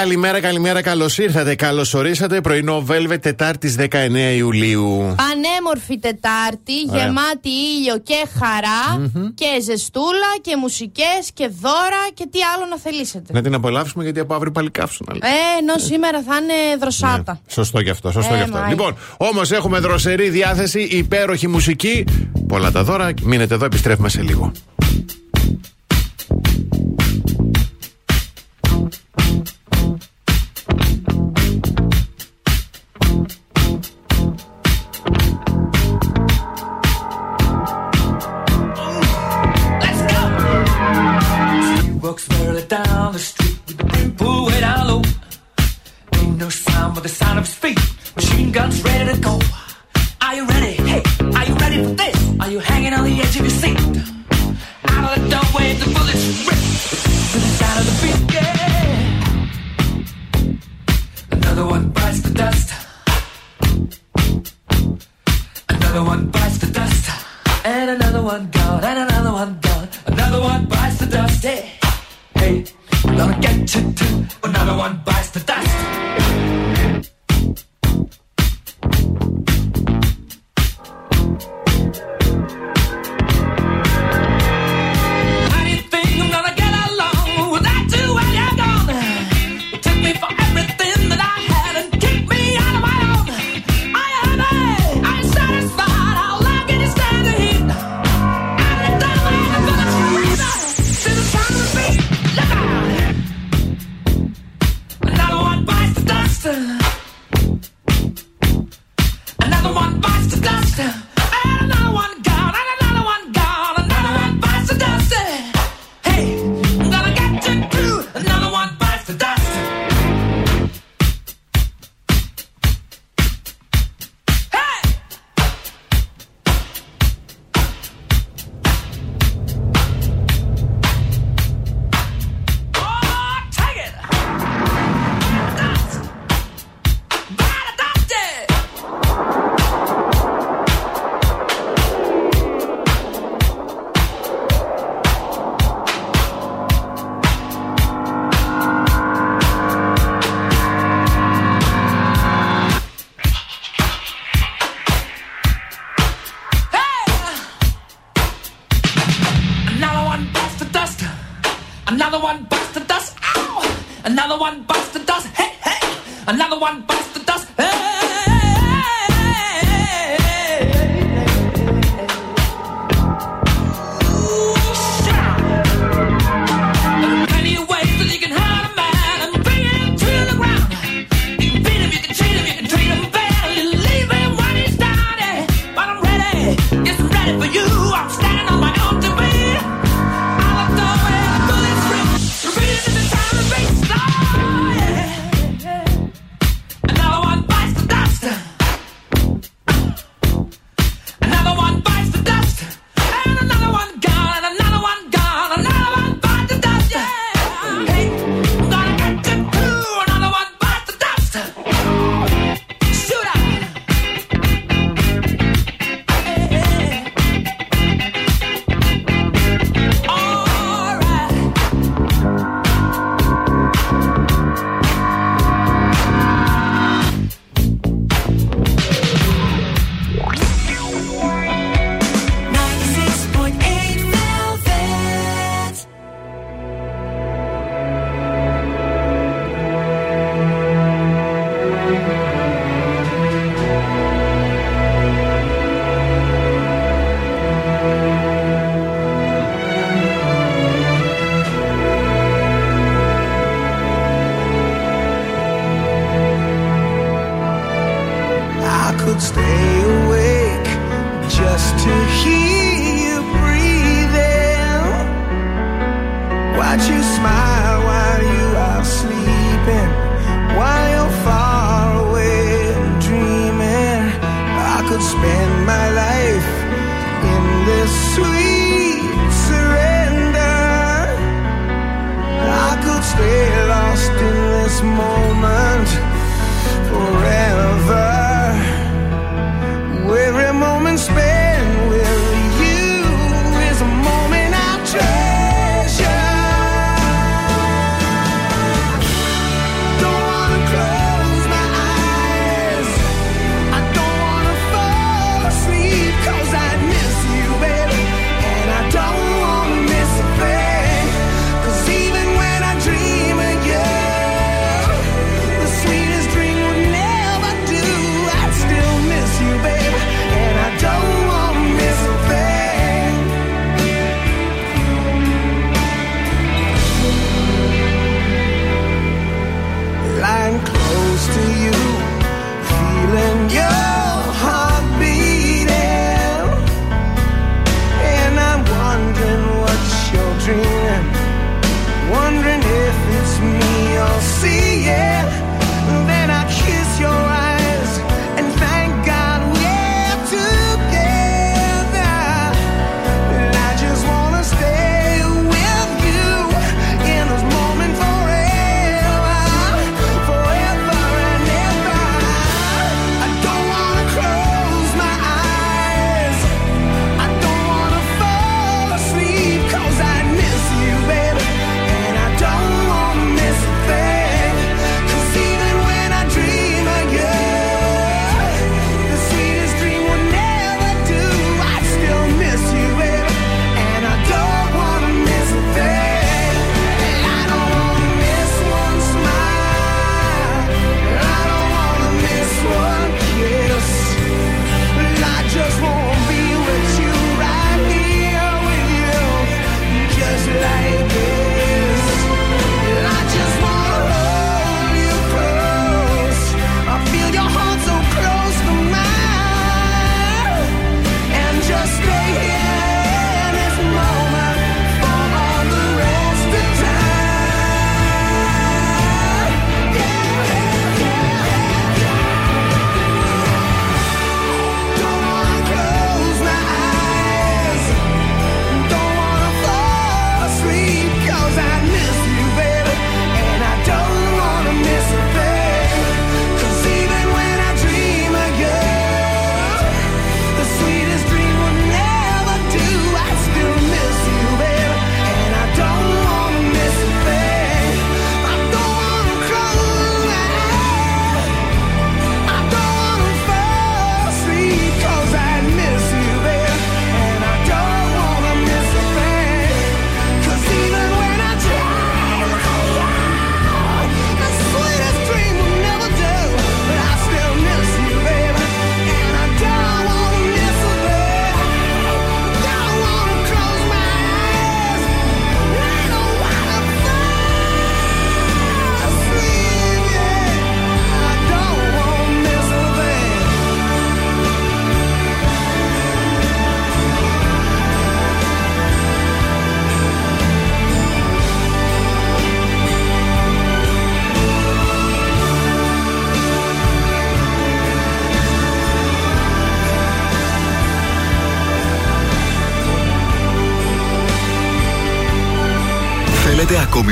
Καλημέρα, καλημέρα, καλώς ήρθατε. Καλώς ορίσατε. Πρωινό Velvet Τετάρτης 19 Ιουλίου. Πανέμορφη Τετάρτη, γεμάτη ήλιο και χαρά και ζεστούλα και μουσικές και δώρα και τι άλλο να θελήσετε. Να την απολαύσουμε γιατί από αύριο παλικάσουν. Αλλά. Ε, ενώ σήμερα θα είναι δροσάτα. Ναι, σωστό γι' αυτό. Σωστό ε, γι αυτό. Λοιπόν, όμως έχουμε δροσερή διάθεση, υπέροχη μουσική. Πολλά τα δώρα. Μείνετε εδώ, επιστρέφουμε σε λίγο.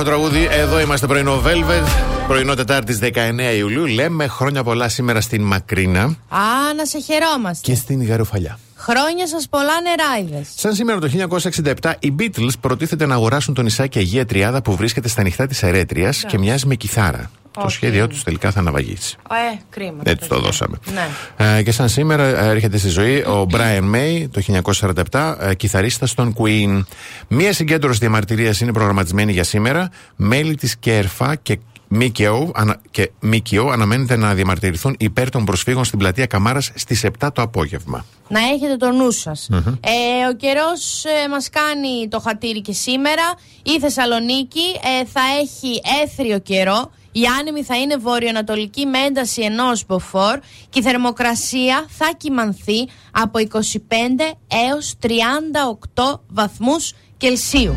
Υπέροχο τραγούδι. Εδώ είμαστε πρωινό Velvet. Πρωινό Τετάρτης 19 Ιουλίου. Λέμε χρόνια πολλά σήμερα στην Μακρίνα Α, να σε χαιρόμαστε. και στην Γαρουφαλιά. Χρόνια σας πολλά νεράιδες. Σαν σήμερα το 1967, οι Beatles προτίθενται να αγοράσουν το νησάκι Αγία Τριάδα που βρίσκεται στα ανοιχτά της Ερέτριας και μοιάζει με κιθάρα. Το Οκ. σχέδιό τους τελικά θα ναυαγήσει. Ε, κρίμα. Έτσι το δώσαμε. Ναι. Ε, και σαν σήμερα ε, έρχεται στη ζωή ο Brian May το 1947, ε, κιθαρίστας των Queen. Μία συγκέντρωση διαμαρτυρίας είναι προγραμματισμένη για σήμερα. Μέλη της ΚΕΡΦΑ και ΜΚΟ, ανα, και ΜΚΟ αναμένεται να διαμαρτυρηθούν υπέρ των προσφύγων στην πλατεία Καμάρας στις 7 το απόγευμα. Να έχετε το νου σας. Ε, ο καιρός ε, μας κάνει το χατήρι και σήμερα. Η Θεσσαλονίκη ε, θα έχει έθριο καιρό. Η άνεμη θα είναι βορειοανατολική με ένταση ενός μποφόρ και η θερμοκρασία θα κυμανθεί από 25 έως 38 βαθμούς Κελσίου.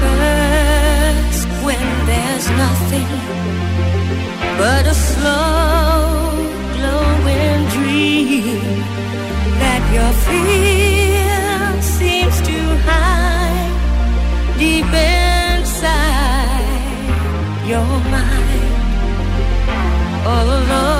First, when there's nothing but a slow Your fear seems to hide deep inside your mind all alone.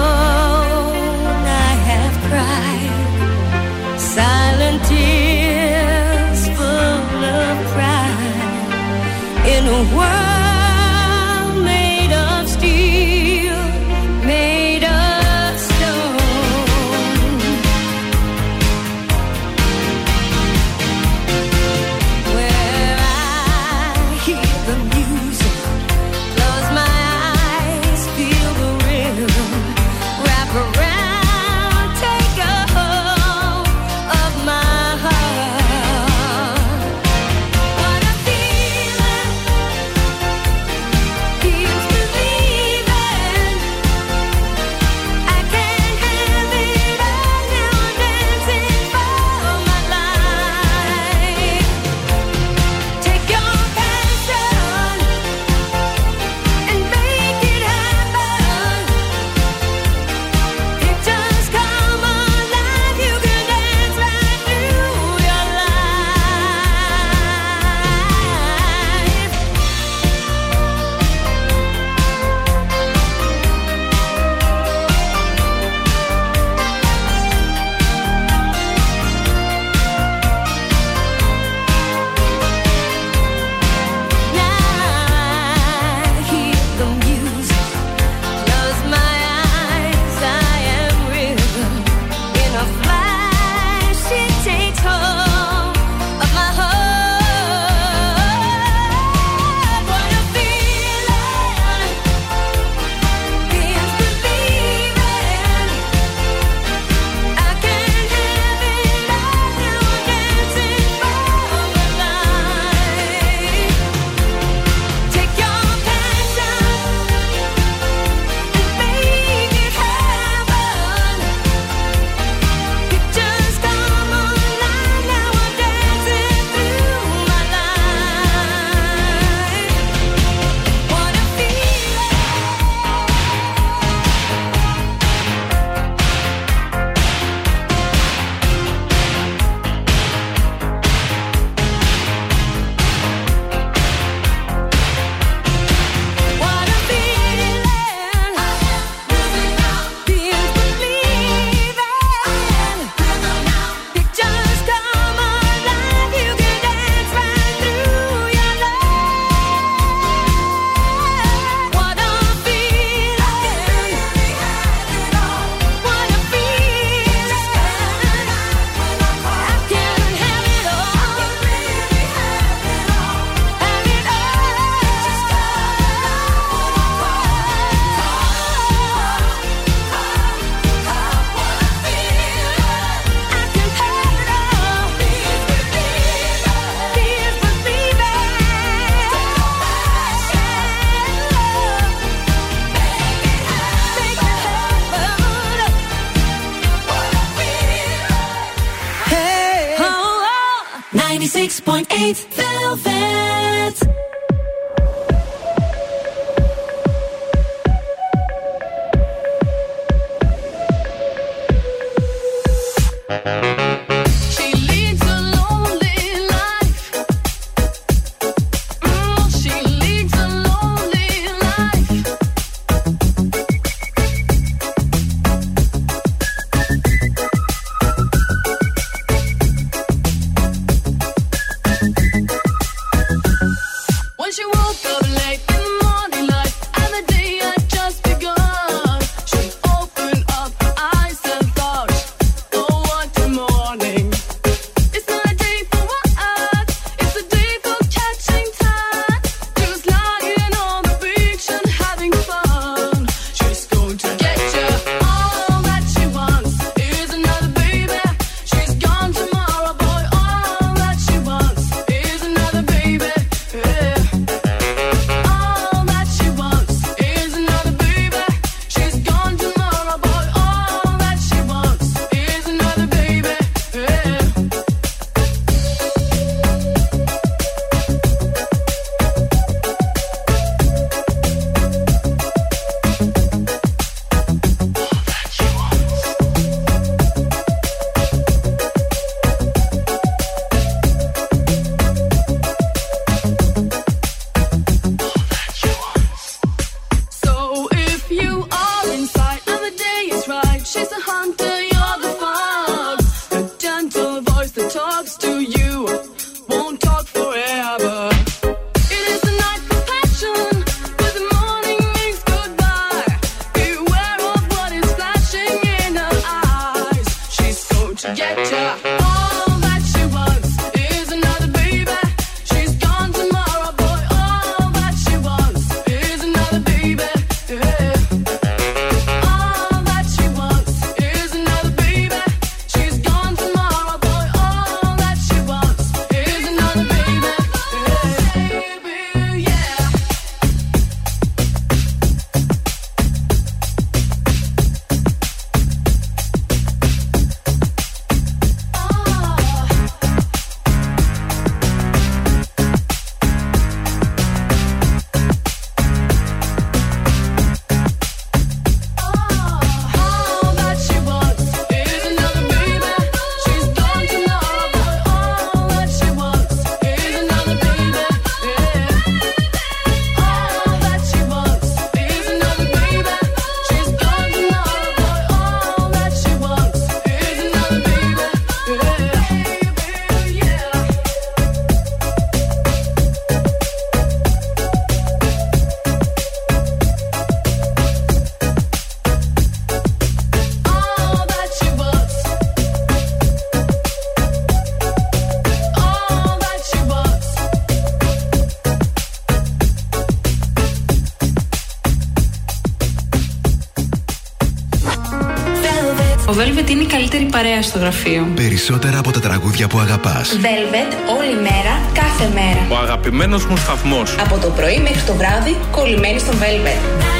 παρέα στο γραφείο. Περισσότερα από τα τραγούδια που αγαπάς. Velvet, όλη μέρα, κάθε μέρα. Ο αγαπημένος μου σταθμός. Από το πρωί μέχρι το βράδυ, κολλημένη στο Velvet.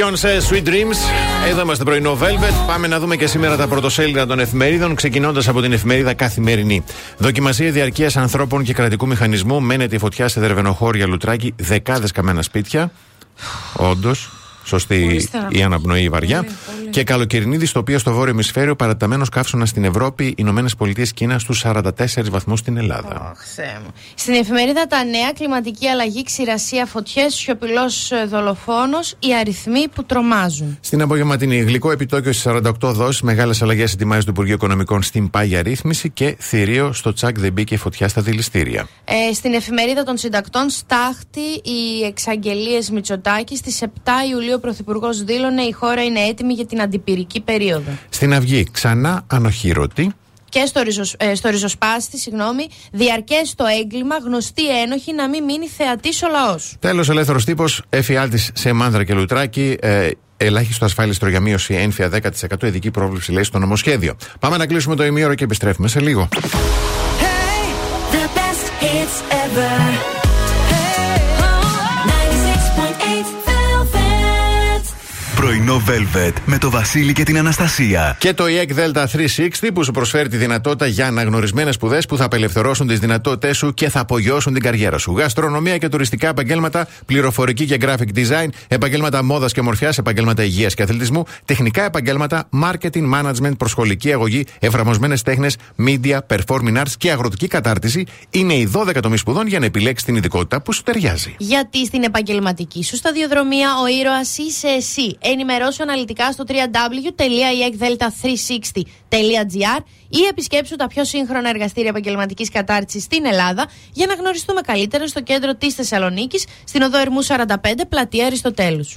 Beyoncé Sweet Dreams. Εδώ είμαστε πρωινό Velvet. Πάμε να δούμε και σήμερα τα πρωτοσέλιδα των εφημερίδων, ξεκινώντας από την εφημερίδα Καθημερινή. Δοκιμασία διαρκείας ανθρώπων και κρατικού μηχανισμού. Μένεται η φωτιά σε δερβενοχώρια λουτράκι, δεκάδες καμένα σπίτια. Όντως. Σωστή Ορίστε. η αναπνοή βαριά. Πολύ, πολύ. Και καλοκαιρινή δυστοπία στο βόρειο ημισφαίριο, παραταμένος καύσωνας στην Ευρώπη, Ηνωμένες Πολιτείες Κίνα στους 44 βαθμούς στην Ελλάδα. Αχ, Θεέ μου. Στην εφημερίδα Τα Νέα, κλιματική αλλαγή, ξηρασία, φωτιές, σιωπηλός δολοφόνος, οι αριθμοί που τρομάζουν. Στην απογευματινή, γλυκό επιτόκιο στις 48 δόσεις, μεγάλες αλλαγές ετοιμάζει το Υπουργείο Οικονομικών στην πάγια ρύθμιση και θηρίο στο τσακ δεν μπήκε φωτιά στα δηληστήρια. Ε, στην εφημερίδα των συντακτών, στάχτη οι εξαγγελίες Μητσοτάκης. Στις 7 Ιουλίου ο Πρωθυπουργός δήλωνε η χώρα είναι έτοιμη για την αντιπυρική περίοδο. Στην Αυγή, ξανά ανοχήρωτη. Και στο, ριζοσ, ε, στο ριζοσπάστη, συγγνώμη, διαρκές το έγκλημα, γνωστή ένοχη να μην μείνει θεατής ο λαός. Τέλος, ελεύθερος τύπος, εφιάλτη σε μάνδρα και λουτράκι. Ε, ελάχιστο ασφάλιστρο για μείωση ένφια 10% ειδική πρόβλεψη λέει στο νομοσχέδιο. Πάμε να κλείσουμε το ημίωρο και επιστρέφουμε σε λίγο. The best hits ever. Πρωινό Velvet με το Βασίλη και την Αναστασία. Και το EEC Delta 360 που σου προσφέρει τη δυνατότητα για αναγνωρισμένες σπουδές που θα απελευθερώσουν τις δυνατότητές σου και θα απογειώσουν την καριέρα σου. Γαστρονομία και τουριστικά επαγγέλματα, πληροφορική και graphic design, επαγγέλματα μόδας και μορφιάς, επαγγέλματα υγείας και αθλητισμού, τεχνικά επαγγέλματα, marketing management, προσχολική αγωγή, εφαρμοσμένες τέχνες, media, performing arts και αγροτική κατάρτιση είναι οι 12 τομεί σπουδών για να επιλέξεις την ειδικότητα που σου ταιριάζει. Γιατί στην επαγγελματική σου σταδιοδρομία ο ήρωας είσαι εσύ. Ενημερώσου αναλυτικά στο www.eekdelta360.gr ή επισκέψου τα πιο σύγχρονα εργαστήρια επαγγελματικής κατάρτισης στην Ελλάδα για να γνωριστούμε καλύτερα στο κέντρο της Θεσσαλονίκης, στην οδό Ερμού 45, πλατεία Αριστοτέλους.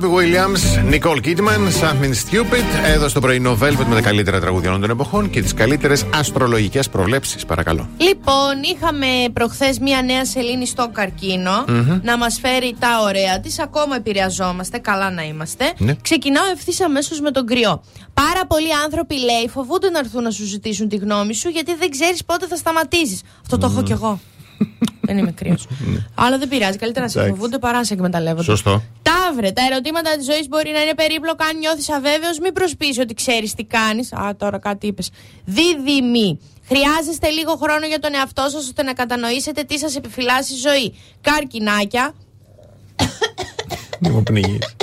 Ρόμπι Williams, Nicole Kidman, Something Stupid. Εδώ στο πρωινό Velvet με τα καλύτερα τραγούδια όλων των εποχών και τις καλύτερες αστρολογικές προβλέψεις. Παρακαλώ. Λοιπόν, είχαμε προχθές μία νέα σελήνη στο καρκινο να μας φέρει τα ωραία της. Ακόμα επηρεαζόμαστε, καλά να είμαστε. Ναι. Ξεκινάω ευθύς αμέσως με τον κρυό. Πάρα πολλοί άνθρωποι, λέει, φοβούνται να έρθουν να σου ζητήσουν τη γνώμη σου γιατί δεν ξέρεις πότε θα σταματήσεις. Αυτό το έχω κι εγώ. Δεν είμαι κρύος. Αλλά δεν πειράζει. Καλύτερα να σε Εντάξει. φοβούνται παρά να σε εκμεταλλεύονται. Σωστό. Ταύρε, τα ερωτήματα της ζωής μπορεί να είναι περίπλοκα. Αν νιώθεις αβέβαιος, μην προσπίσει ότι ξέρεις τι κάνεις. Α, τώρα κάτι είπες. Δίδυμη. Χρειάζεστε λίγο χρόνο για τον εαυτό σας ώστε να κατανοήσετε τι σας επιφυλάσσει η ζωή. Καρκινάκια. Μη μου πνίγεις.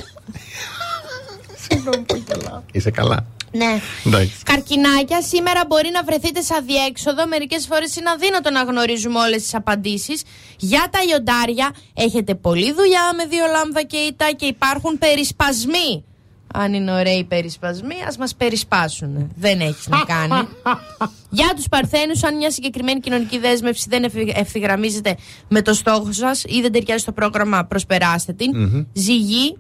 Είσαι καλά. Ναι. Εντάξει. Καρκινάκια, σήμερα μπορεί να βρεθείτε σε αδιέξοδο. Μερικές φορές είναι αδύνατο να γνωρίζουμε όλες τις απαντήσεις. Για τα λιοντάρια, έχετε πολλή δουλειά με δύο λάμδα και ήττα και υπάρχουν περισπασμοί. Αν είναι ωραίοι οι περισπασμοί, ας μας περισπάσουν. Δεν έχει να κάνει. Για τους Παρθένους, αν μια συγκεκριμένη κοινωνική δέσμευση δεν ευθυ- ευθυγραμμίζεται με το στόχο σας ή δεν ταιριάζει στο πρόγραμμα, προσπεράστε την. Ζυγή.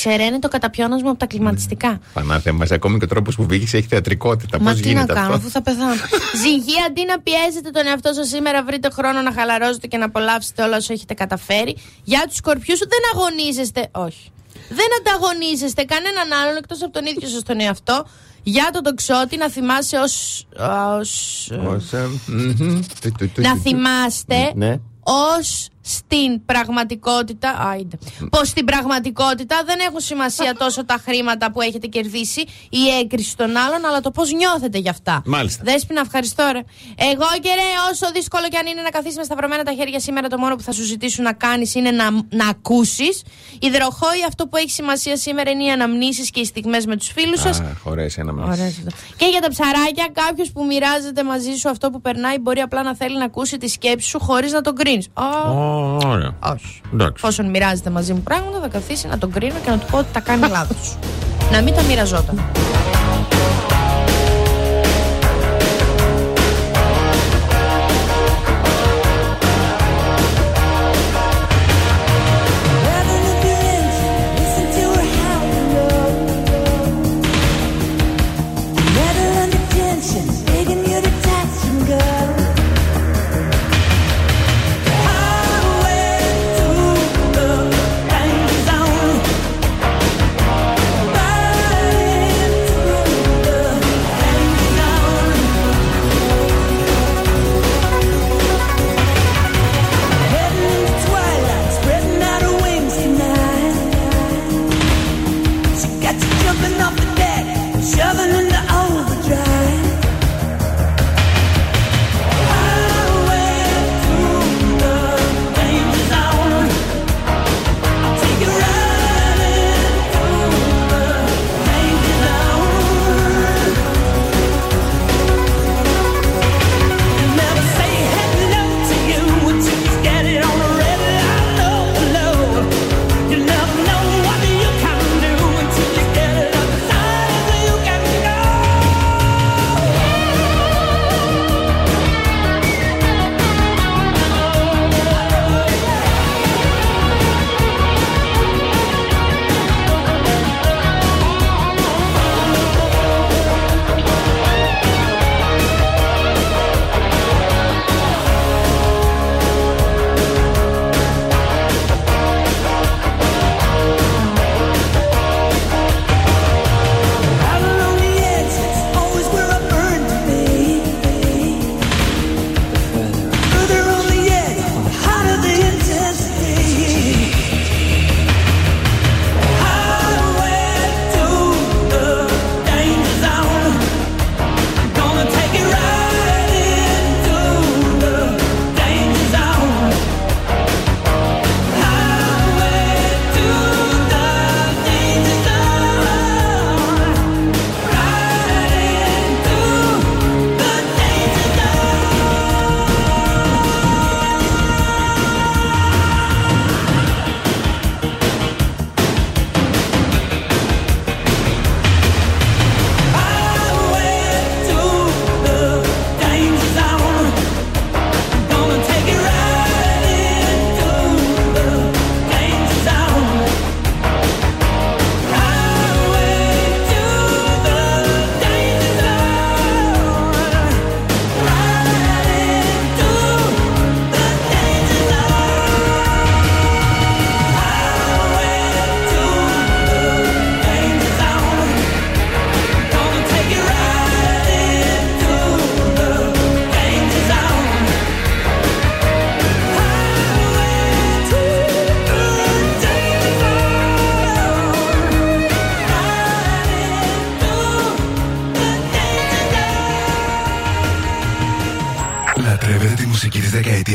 Ξεραίνει το καταπιόνασμα από τα κλιματιστικά. Πανάθε μας, ακόμη και ο τρόπος που βγήκες έχει θεατρικότητα. Πώς Μα τι να γίνεται κάνω, αυτό; αφού θα πεθάνω. Ζυγή, αντί να πιέζετε τον εαυτό σας σήμερα, βρείτε χρόνο να χαλαρώσετε και να απολαύσετε όλα όσα έχετε καταφέρει. Για τους σκορπιούς, δεν αγωνίζεστε. Όχι. Δεν ανταγωνίζεστε κανέναν άλλον εκτός από τον ίδιο σας τον εαυτό. Για τον τοξότη να θυμάσαι ως, ως- Ως, ε, μμμ, του, του, του, να του, του. θυμάστε Ναι. ως στην πραγματικότητα. Άιντε. Πως στην πραγματικότητα δεν έχουν σημασία τόσο τα χρήματα που έχετε κερδίσει ή η έγκριση των άλλων, αλλά το πώς νιώθετε γι' αυτά. Μάλιστα. Δέσποινα, ευχαριστώ, ρε. Εγώ και ρε, όσο δύσκολο και αν είναι να καθίσει με σταυρωμένα τα χέρια σήμερα, το μόνο που θα σου ζητήσουν να κάνεις είναι να, να ακούσεις. Υδροχόη, αυτό που έχει σημασία σήμερα είναι οι αναμνήσεις και οι στιγμές με τους φίλους σας. Α, χωρέσει ένα μας. Ωραία, αυτό. Και για τα ψαράκια, κάποιος που μοιράζεται μαζί σου αυτό που περνάει μπορεί απλά να θέλει να ακούσει τη σκέψη σου χωρίς να τον κρίνεις. Ω, Ωραία. Όχι. Εντάξει. Εφόσον μοιράζεται μαζί μου πράγματα, θα καθίσει να τον κρίνω και να του πω ότι τα κάνει λάθος. να μην τα μοιραζόταν.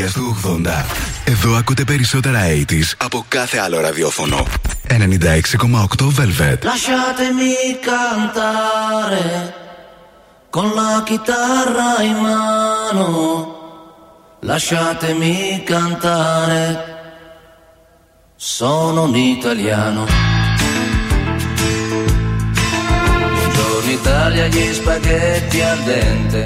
Της δεκαετίας του 80. Εδώ ακούτε περισσότερα 80s από κάθε άλλο ραδιόφωνο. 96,8 Velvet. Lasciatemi cantare con la chitarra in mano. Lasciatemi cantare. Sono un italiano. Buongiorno Italia, gli spaghetti al dente.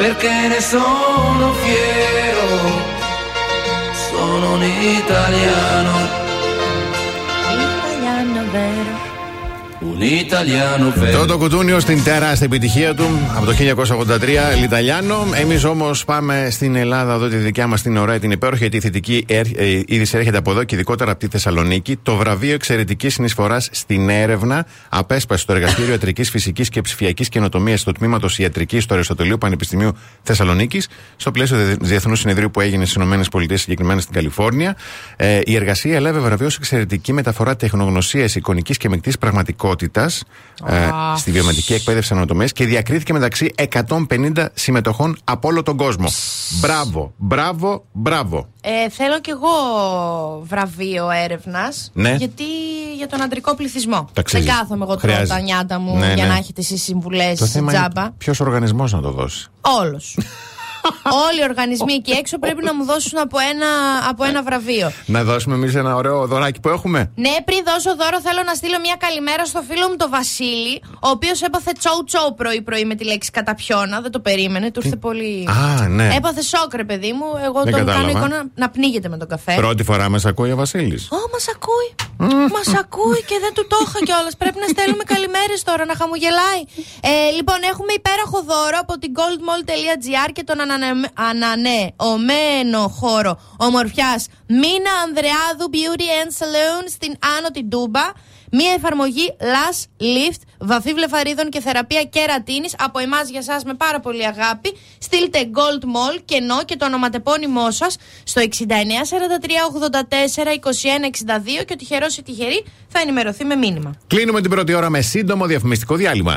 Perché ne sono fiero, sono un italiano. Italiano vero. Un italiano vero. Τότε ο Κουτούνιο στην τεράστια επιτυχία του από το 1983, Λιταλιάνο. Εμείς όμως πάμε στην Ελλάδα, εδώ τη δικιά μας την ωραία, την υπέροχη, γιατί η θετική έρ- ε, είδηση έρχεται από εδώ και ειδικότερα από τη Θεσσαλονίκη. Το βραβείο εξαιρετικής συνεισφοράς στην έρευνα απέσπασε στο Εργαστήριο Ιατρικής Φυσικής και Ψηφιακής Καινοτομίας του Τμήματο Ιατρικής του Αριστοτελείου Πανεπιστημίου Θεσσαλονίκης, στο πλαίσιο του Διεθνούς Συνεδρίου που έγινε στις ΗΠΑ, συγκεκριμένα στην Καλιφόρνια. Ε, η εργασία έλαβε βραβείο ως εξαιρετική μεταφορά τεχνογνωσίας εικονικής και μεκτή πραγματικότητας ε, στη βιομετρική εκπαίδευση ανατομία και διακρίθηκε μεταξύ 150 συμμετοχών από όλο τον κόσμο. Μπράβο, μπράβο, μπράβο. Ε, θέλω κι εγώ βραβείο έρευνας. Ναι. Γιατί για τον αντρικό πληθυσμό. Τα Δεν ξέρεις. κάθομαι εγώ τώρα Χρειάζεται. τα νιάτα μου Ναι, για ναι. να έχετε εσείς συμβουλές Το θέμα τζάμπα. είναι ποιος οργανισμός να το δώσει. Όλος. Όλοι οι οργανισμοί εκεί έξω πρέπει να μου δώσουν από ένα, από ένα βραβείο. Να δώσουμε εμείς ένα ωραίο δωράκι που έχουμε; Ναι, πριν δώσω δώρο, θέλω να στείλω μια καλημέρα στο φίλο μου τον Βασίλη, ο οποίος έπαθε τσόου τσόου πρωί-πρωί με τη λέξη καταπιώνα. Δεν το περίμενε, του ήρθε πολύ. Α, ναι. Έπαθε σοκ, ρε παιδί μου. Εγώ Δεν τον κάνω κατάλαβα. εικόνα να πνίγεται με τον καφέ. Πρώτη φορά μας ακούει ο Βασίλης. Ω, μας ακούει. μας ακούει και δεν του το είχα κιόλας. Πρέπει να στέλνουμε καλημέρες τώρα, να χαμογελάει. Ε, λοιπόν, έχουμε υπέροχο δώρο από την goldmall.gr και τον ανανε- ανανεωμένο χώρο ομορφιάς Μίνα Ανδρεάδου Beauty and Saloon στην Άνω την Τούμπα. Μία εφαρμογή Last Lift, βαφή βλεφαρίδων και θεραπεία κερατίνης από εμάς για σας με πάρα πολύ αγάπη. Στείλτε Gold Mall κενό και το ονοματεπώνυμό σας στο 6943842162 και ο τυχερός ή τυχερή θα ενημερωθεί με μήνυμα. Κλείνουμε την πρώτη ώρα με σύντομο διαφημιστικό διάλειμμα.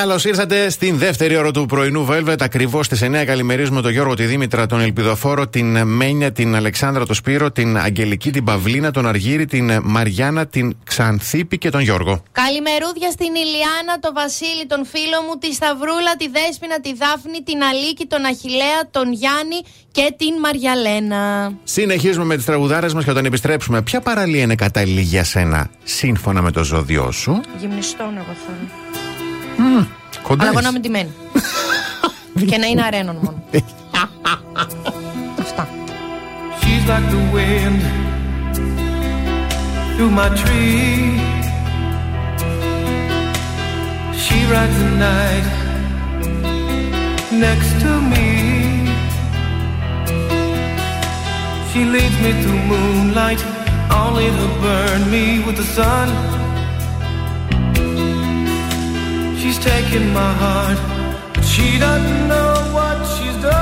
Καλώς ήρθατε στην δεύτερη ώρα του πρωινού Velvet. Ακριβώς στις 9 καλημερίζουμε τον Γιώργο, τη Δήμητρα, τον Ελπιδοφόρο, την Μένια, την Αλεξάνδρα, τον Σπύρο, την Αγγελική, την Παυλίνα, τον Αργύρι, την Μαριάννα, την Ξανθίπη και τον Γιώργο. Καλημερούδια στην Ηλιάνα, τον Βασίλη, τον φίλο μου, τη Σταυρούλα, τη Δέσποινα, τη Δάφνη, την Αλίκη, τον Αχηλέα, τον Γιάννη και την Μαριαλένα. Συνεχίζουμε με τις τραγουδάρες μας και όταν επιστρέψουμε, ποια παραλία είναι κατάλληλη για σένα, σύμφωνα με το ζώδιό σου; Γυμνιστών εγώ θέλω. Κοντά Αλλά εγώ είσαι. να είμαι ντυμένη. και να είναι αρένων μόνο. Αυτά. She's like the wind through my tree. She rides the night next to me. She leads me through moonlight, only to burn me with the sun. She's taken my heart, but she doesn't know what she's done.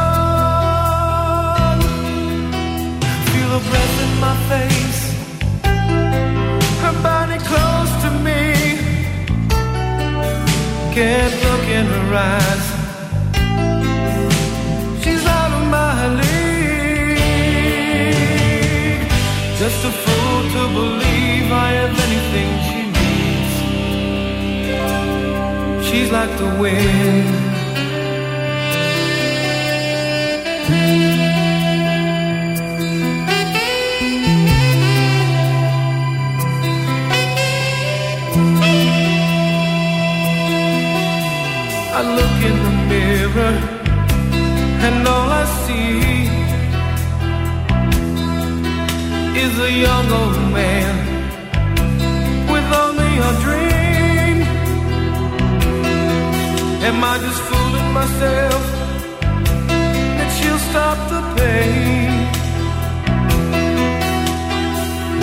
Feel her breath in my face, her body close to me. Can't look in her eyes. She's like the wind. I look in the mirror and all I see is a young old man with only a dream. Am I just fooling myself that she'll stop the pain?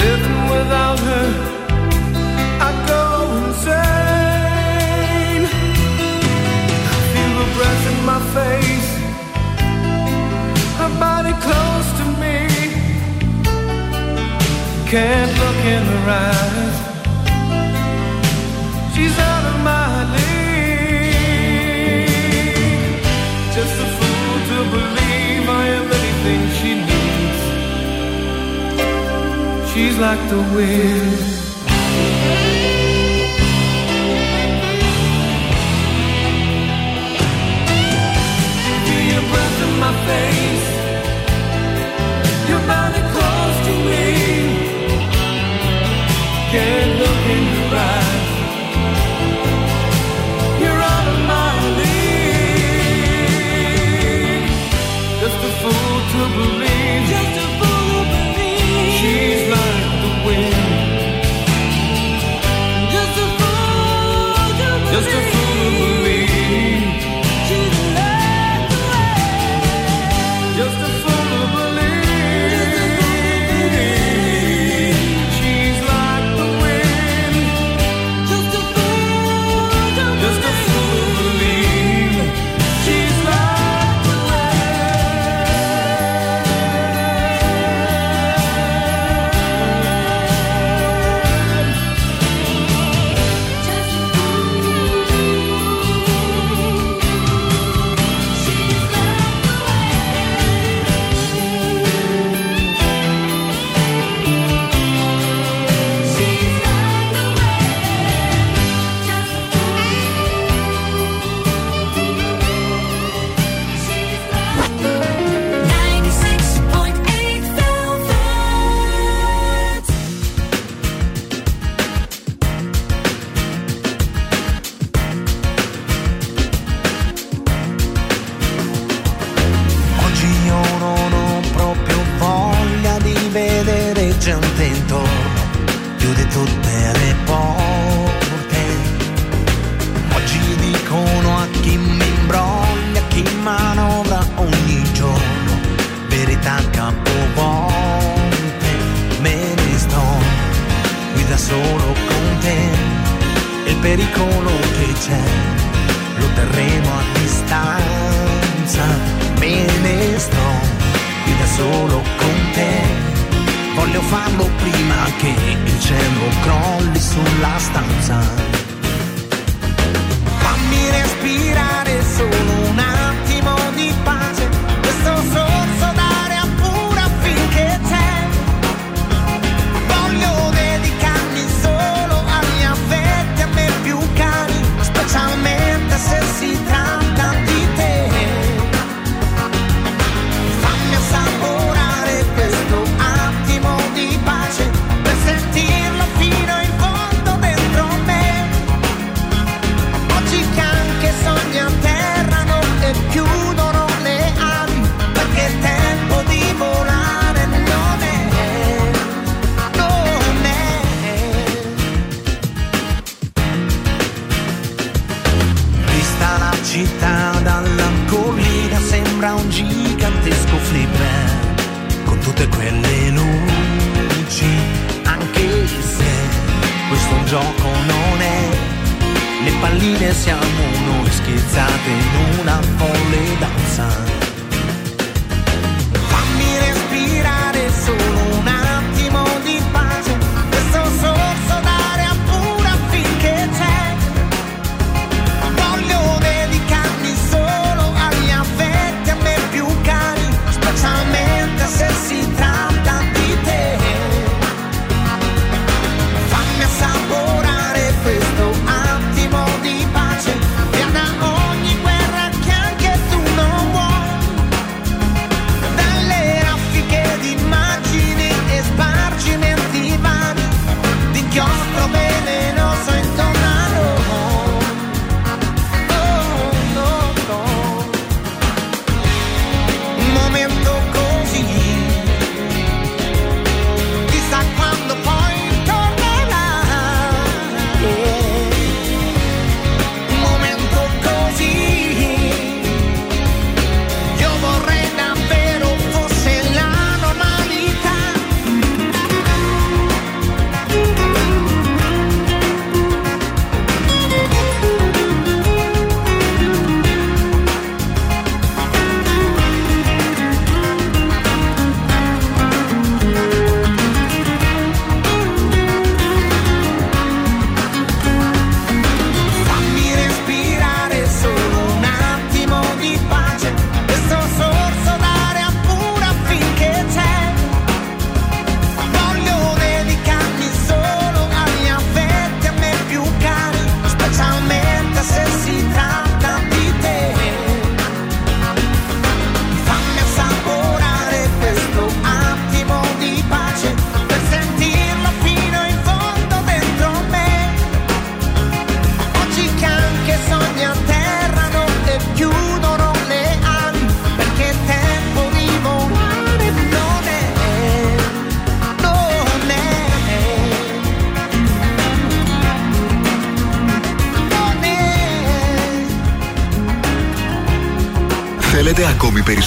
Living without her, I go insane. Feel her breath in my face, her body close to me. Can't look in her eyes. Like the wind.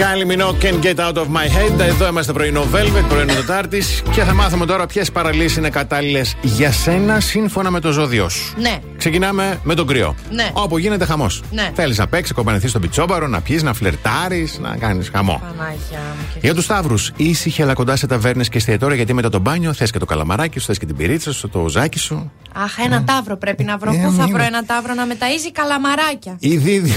Minogue Can Get Out of My Head. Εδώ είμαστε πρωινό Velvet, πρωινό Τετάρτης και θα μάθουμε τώρα ποιες παραλίες είναι κατάλληλες για σένα σύμφωνα με το ζώδιό σου. Ναι. Ξεκινάμε με τον κρυό. Ναι. Όπου γίνεται χαμός. Ναι. Θέλεις να παίξεις, κοπανεθεί στον πιτσόμπαρο, να πιεις, να φλερτάρεις, να κάνεις χαμό. Πανάγια μου. και- Για τους Σταύρους, ήσυχη αλλά κοντά σε ταβέρνες και εστιατόρια γιατί μετά το μπάνιο θες και το καλαμαράκι σου, θες και την πυρίτσα σου, το ζάκι σου. Αχ, ένα τάβρο πρέπει να βρω. Ε, Πού θα μην- βρω ένα τάβρο να μεταΐζει καλαμαράκια; Η δίδυμη.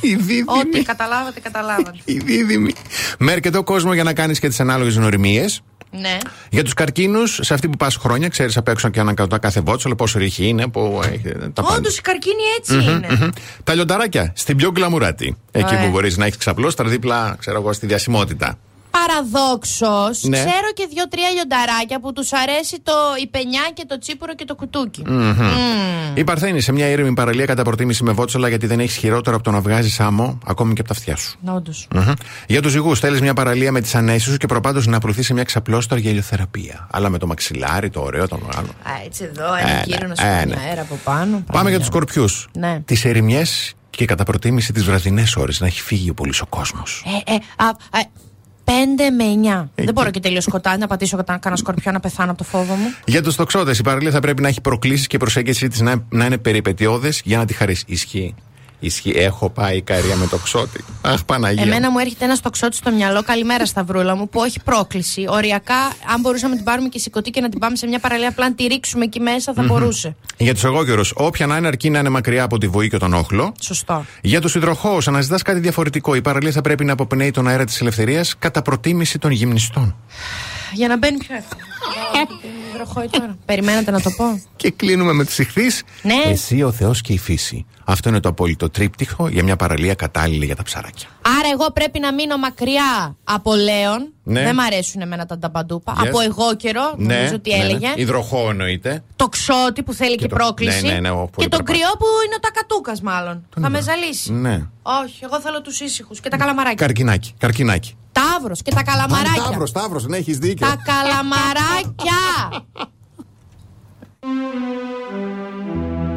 Η δίδυμη. Ό,τι καταλάβατε, καταλάβατε. Η δίδυμη. Με αρκετό κόσμο για να κάνεις και τις ανάλογες γνωριμίες. ναι. Για τους καρκίνους, σε αυτή που πας χρόνια, ξέρεις απ' έξω και ανακατά κάθε βότσολο, πόσο ρήχη είναι, που έχει τα πάντα. Όντως η καρκίνη έτσι Μμμ, είναι. μμμ. Τα λιονταράκια, στην πιο γκλαμουράτη. Εκεί Ωραία. που μπορείς να έχεις ξαπλώστρα δίπλα, ξέρω εγώ, στη διασημότητα. Παραδόξως, Ναι. ξέρω και δύο-τρία λιονταράκια που τους αρέσει το η πενιά και το τσίπουρο και το κουτούκι. Μμμ. Η Παρθένη σε μια ήρεμη παραλία κατά προτίμηση με βότσολα γιατί δεν έχεις χειρότερο από το να βγάζεις άμμο ακόμη και από τα αυτιά σου. Όντως. Μμμ. Για τους ζυγούς, θέλεις μια παραλία με τις ανέσεις σου και προπάντως να απλωθεί σε μια ξαπλώστρα για ηλιοθεραπεία. Αλλά με το μαξιλάρι, το ωραίο, τον άλλο. Α, έτσι εδώ, ένα Ε, κύριο να σου ναι, κάνει ναι. αέρα από πάνω. Πάμε για τους σκορπιούς. Ναι. Τις ερημιές και κατά προτίμηση τις βραδινές ώρες να έχει φύγει ο πολύς ο κόσμος. Ε, ε, α, α, πέντε με εννιά. Δεν μπορώ και τελείως σκοτάδι να πατήσω κατά κάνα σκορπιό να πεθάνω από το φόβο μου. Για τους τοξότες, η παραλία θα πρέπει να έχει προκλήσεις και η προσέγγιση της να, να είναι περιπετειώδες για να τη χαρίσει. Ισχύει. Ισχύει. Έχω πάει η καρία με τοξότη. Αχ, Παναγία. Εμένα μου έρχεται ένα τοξότη στο μυαλό. Καλημέρα, Σταυρούλα μου, που έχει πρόκληση. Οριακά, αν μπορούσαμε να την πάρουμε και σηκωτή και να την πάμε σε μια παραλία, απλά να τη ρίξουμε εκεί μέσα, θα μπορούσε. Για τους εγώκερου, όποια να είναι αρκεί να είναι μακριά από τη βοή και τον όχλο. Σωστό. Για τους υδροχώους, αναζητάς κάτι διαφορετικό. Η παραλία θα πρέπει να αποπνέει τον αέρα της ελευθερίας κατά προτίμηση των γυμνιστών. Για να μπαίνει πιο εύκολα. Υδροχόη τώρα. Περιμένατε να το πω. Και κλείνουμε με τις ηχθείς. Ναι. Εσύ, ο Θεός και η φύση. Αυτό είναι το απόλυτο τρίπτυχο για μια παραλία κατάλληλη για τα ψαράκια. Άρα, εγώ πρέπει να μείνω μακριά από Λέων. Ναι. Δεν μ' αρέσουν εμένα τα ταμπαντούπα. Yes. Από εγώ καιρό, νομίζω ότι έλεγε. Ναι. Υδροχό εννοείται. Το ξότι που θέλει και, το- πρόκληση. ναι, ναι, ναι, ο, και πολύ τον περπάτη. κρυό που είναι ο τακατούκας, μάλλον. θα με ζαλίσει. Ναι. Όχι, εγώ θέλω τους ήσυχους και τα καλαμαράκια. Καρκινάκι. Καρκινάκι. Ταύρο και τα καλαμαράκια. Ταύρο, Ταύρο, δεν έχεις δίκιο. Τα καλαμαράκια.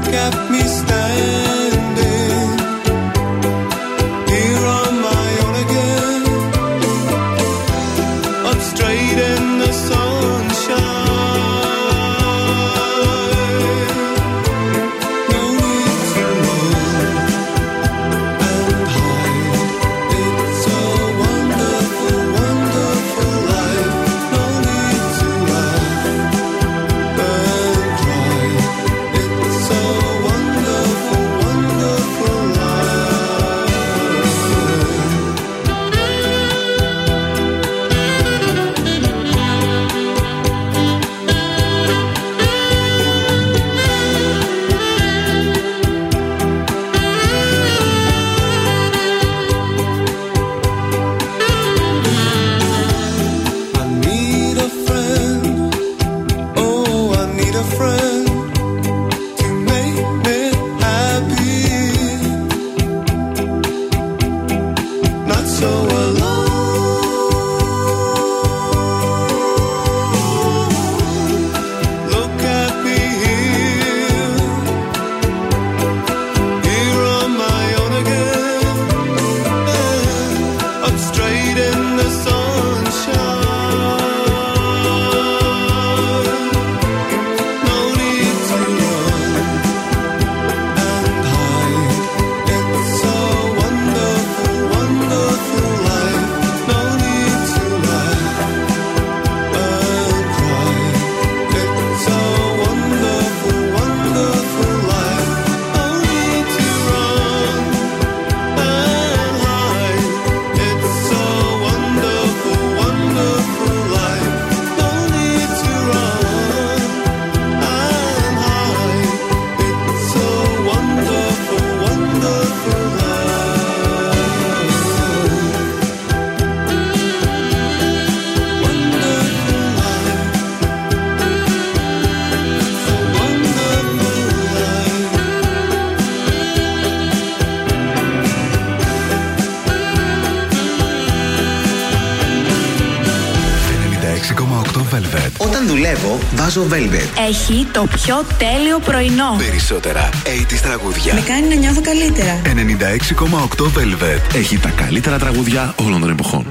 kept me standing διασκευάζω Velvet. Έχει το πιο τέλειο πρωινό. Περισσότερα 80 τραγούδια. Με κάνει να νιώθω καλύτερα. 96,8 Velvet. Έχει τα καλύτερα τραγούδια όλων των εποχών.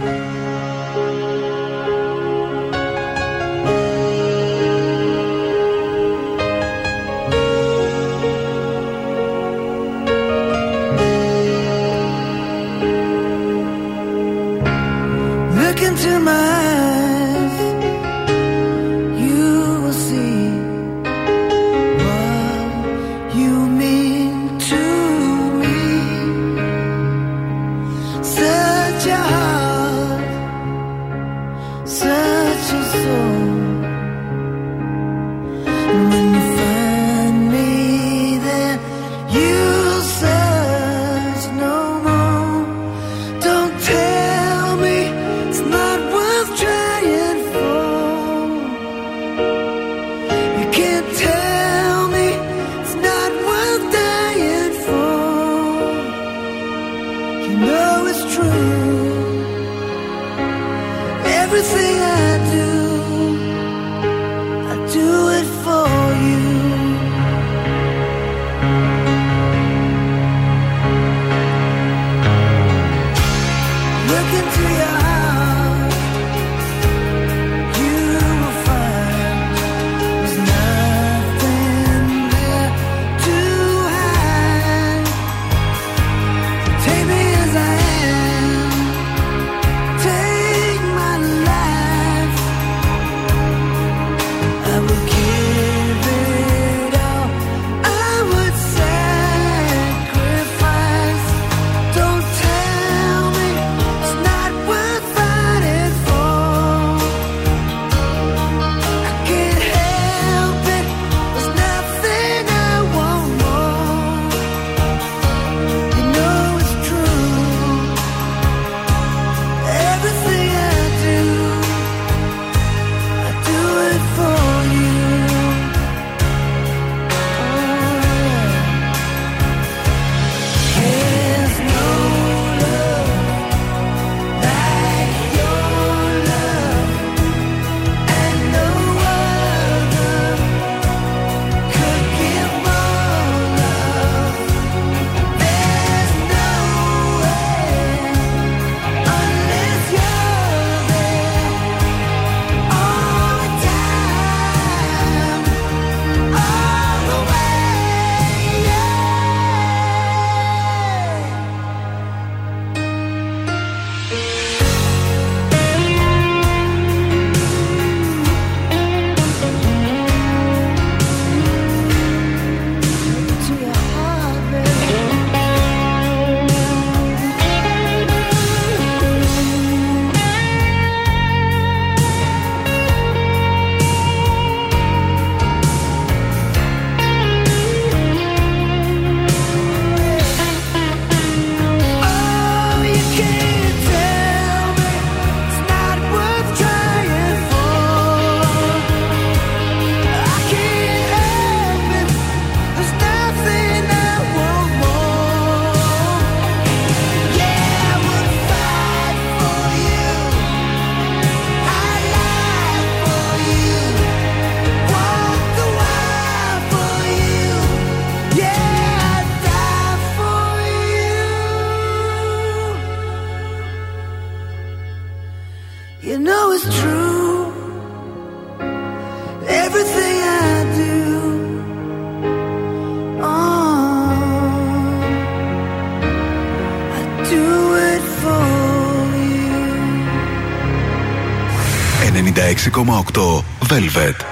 Velvet.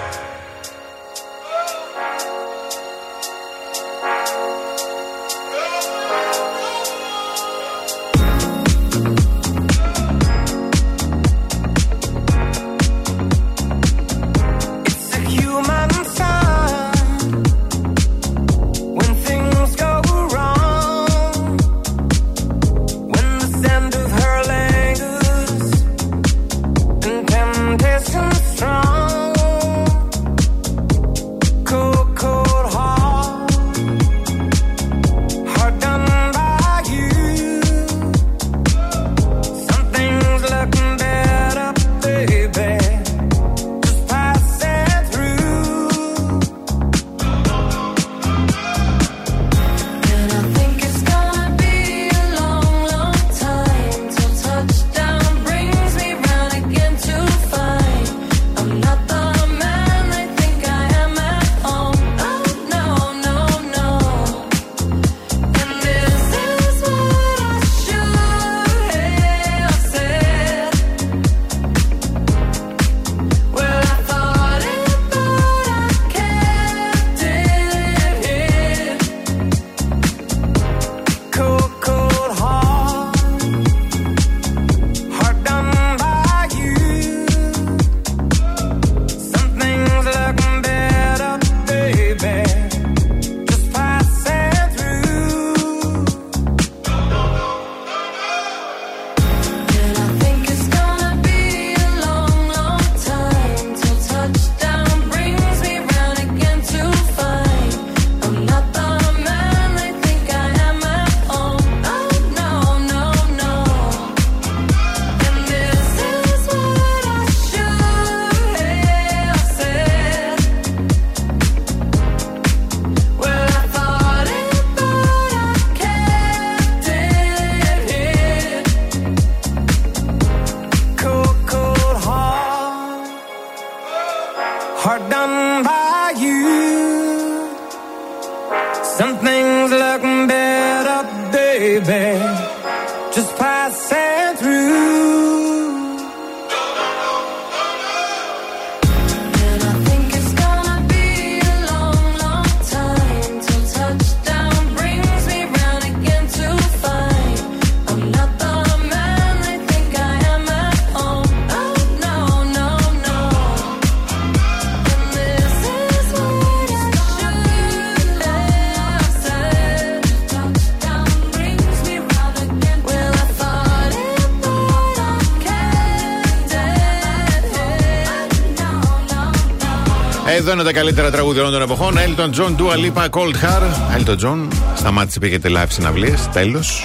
Εδώ είναι τα καλύτερα τραγούδια όλων των εποχών. Elton John, Dua Lipa, Cold Heart. Elton John σταμάτησε, πήγε live συναυλίες. Τέλος.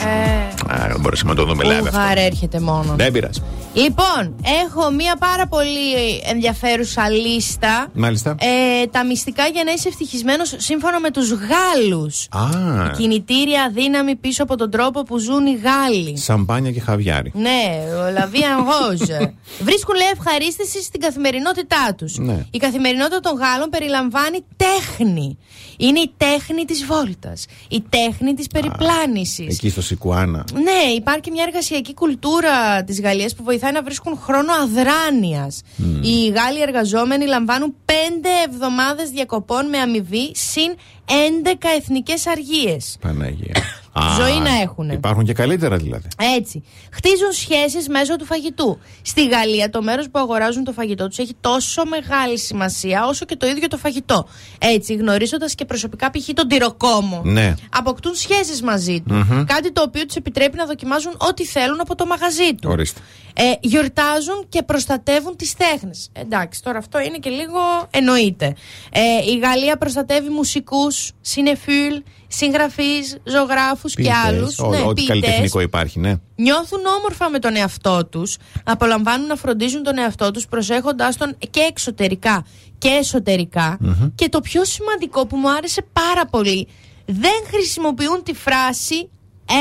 Ε, Δεν μπορέσαμε να το δούμε live αυτό. Ουγγάρ έρχεται μόνος. Δεν πειράζει. Λοιπόν, έχω μία πάρα πολύ ενδιαφέρουσα λίστα. Μάλιστα. Ε, τα μυστικά για να είσαι ευτυχισμένος σύμφωνα με τους Γάλλους. Α, Κινητήρια δύναμη πίσω από τον τρόπο που ζουν οι Γάλλοι. σαμπάνια και χαβιάρι. Ναι, ο Λαβία Ροζ. Βρίσκουν λέει ευχαρίστηση στην καθημερινότητά τους. Ναι. Η καθημερινότητα των Γάλλων περιλαμβάνει τέχνη. Είναι η τέχνη της βόλτας. Η τέχνη της περιπλάνησης. Εκεί στο Σικουάνα. Ναι, υπάρχει μια εργασιακή κουλτούρα της Γαλλίας που βοηθάει να βρίσκουν χρόνο αδράνειας. Οι Γάλλοι εργαζόμενοι λαμβάνουν πέντε εβδομάδες διακοπών με αμοιβή συν 11 εθνικές αργίες. Παναγία. Ζωή να έχουνε. Υπάρχουν και καλύτερα δηλαδή. Έτσι. Χτίζουν σχέσεις μέσω του φαγητού. Στη Γαλλία, το μέρος που αγοράζουν το φαγητό τους έχει τόσο μεγάλη σημασία όσο και το ίδιο το φαγητό. Έτσι, γνωρίζοντας και προσωπικά π.χ. τον τυροκόμο. Ναι. Αποκτούν σχέσεις μαζί του. Μμμ. Κάτι το οποίο τους επιτρέπει να δοκιμάζουν ό,τι θέλουν από το μαγαζί του. Ορίστε. Ε, γιορτάζουν και προστατεύουν τις τέχνες. Εντάξει, τώρα αυτό είναι και λίγο εννοείται. Ε, η Γαλλία προστατεύει μουσικούς, συνεφίλ, συγγραφείς, ζωγράφους και Ποιητές. άλλους. Ό- Ό,τι καλλιτεχνικό υπάρχει, ναι. Νιώθουν όμορφα με τον εαυτό τους, απολαμβάνουν να φροντίζουν τον εαυτό τους, προσέχοντάς τον και εξωτερικά και εσωτερικά. Και το πιο σημαντικό που μου άρεσε πάρα πολύ, δεν χρησιμοποιούν τη φράση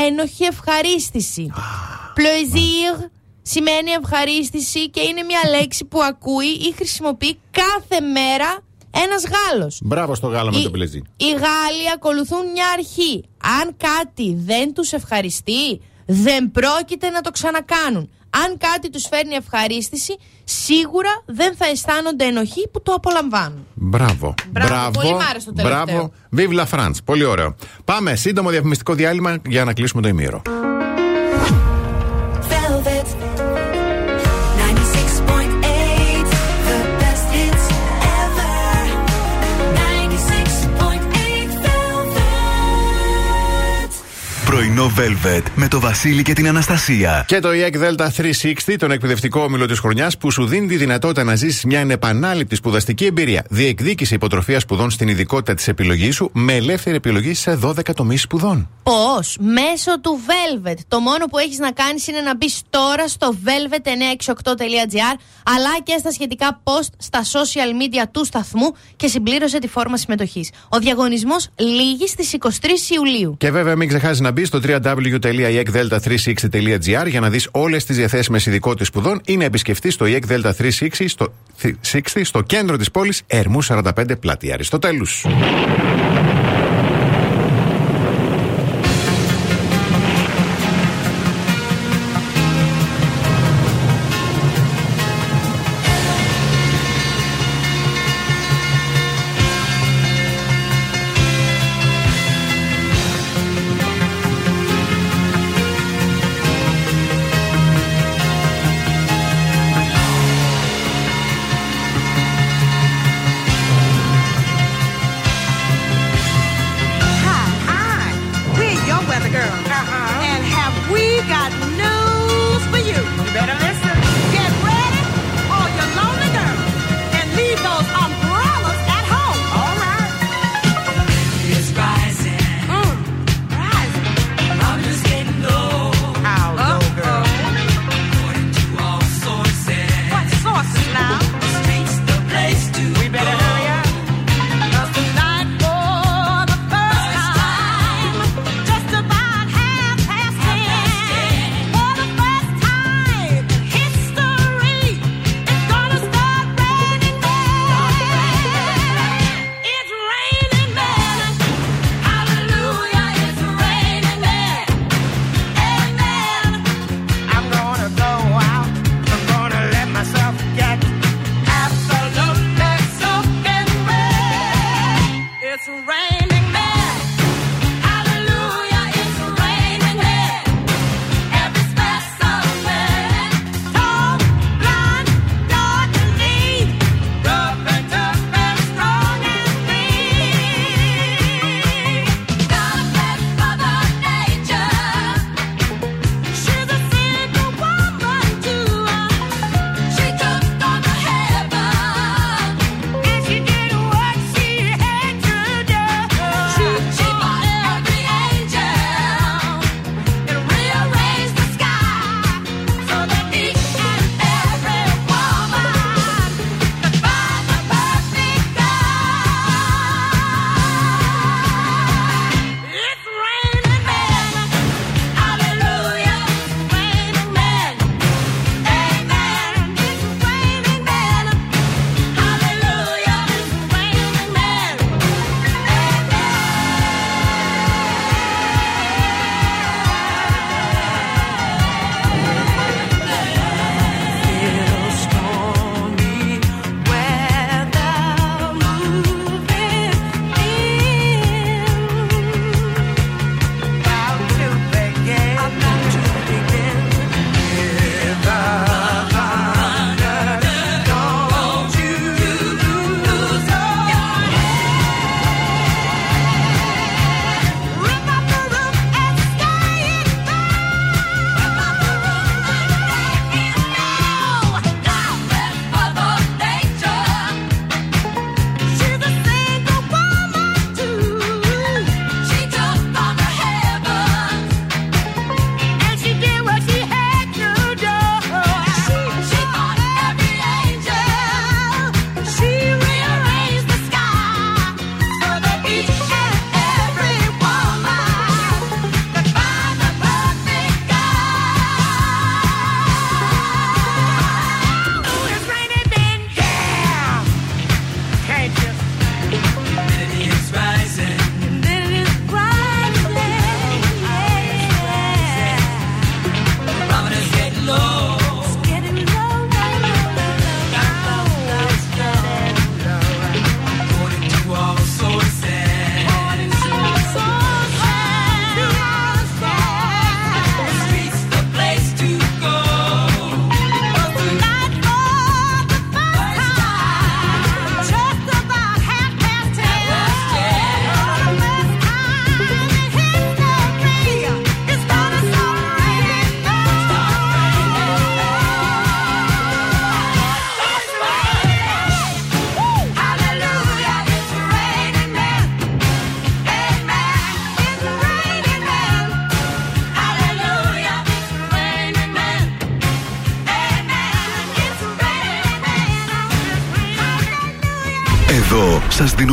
ένοχη ευχαρίστηση. Plaisir σημαίνει ευχαρίστηση και είναι μια λέξη που ακούει ή χρησιμοποιεί κάθε μέρα ένας Γάλλος. Μπράβο στο γάλα με Οι- το μπλεζί. Οι Γάλλοι ακολουθούν μια αρχή. Αν κάτι δεν τους ευχαριστεί, δεν πρόκειται να το ξανακάνουν. Αν κάτι τους φέρνει ευχαρίστηση, σίγουρα δεν θα αισθάνονται ενοχή που το απολαμβάνουν. Μπράβο. Μπράβο, πολύ μ' άρεσε το τελευταίο. Μπράβο. Vive la France. Πολύ ωραίο. Πάμε. Σύντομο διαφημιστικό διάλειμμα για να κλείσουμε το ημίρο. Πρωινό Velvet με το Βασίλη και την Αναστασία. Και το EEC Delta 360, τον εκπαιδευτικό όμιλο της χρονιάς που σου δίνει τη δυνατότητα να ζήσεις μια ανεπανάληπτη σπουδαστική εμπειρία. Διεκδίκηση υποτροφίας σπουδών στην ειδικότητα της επιλογής σου με ελεύθερη επιλογή σε 12 τομείς σπουδών. Πώς; Μέσω του Velvet. Το μόνο που έχεις να κάνεις είναι να μπεις τώρα στο velvet968.gr αλλά και στα σχετικά post στα social media του σταθμού και συμπλήρωσε τη φόρμα συμμετοχής. Ο διαγωνισμός λήγει στις 23 Ιουλίου. Και βέβαια μην ξεχάσεις να μπεις στο www.eekdelta360.gr για να δεις όλες τις διαθέσιμες ειδικότητες σπουδών ή να επισκεφτείς το EEC Delta 360 στο, 60 στο κέντρο της πόλης Ερμού 45 πλάτη Αριστοτέλους.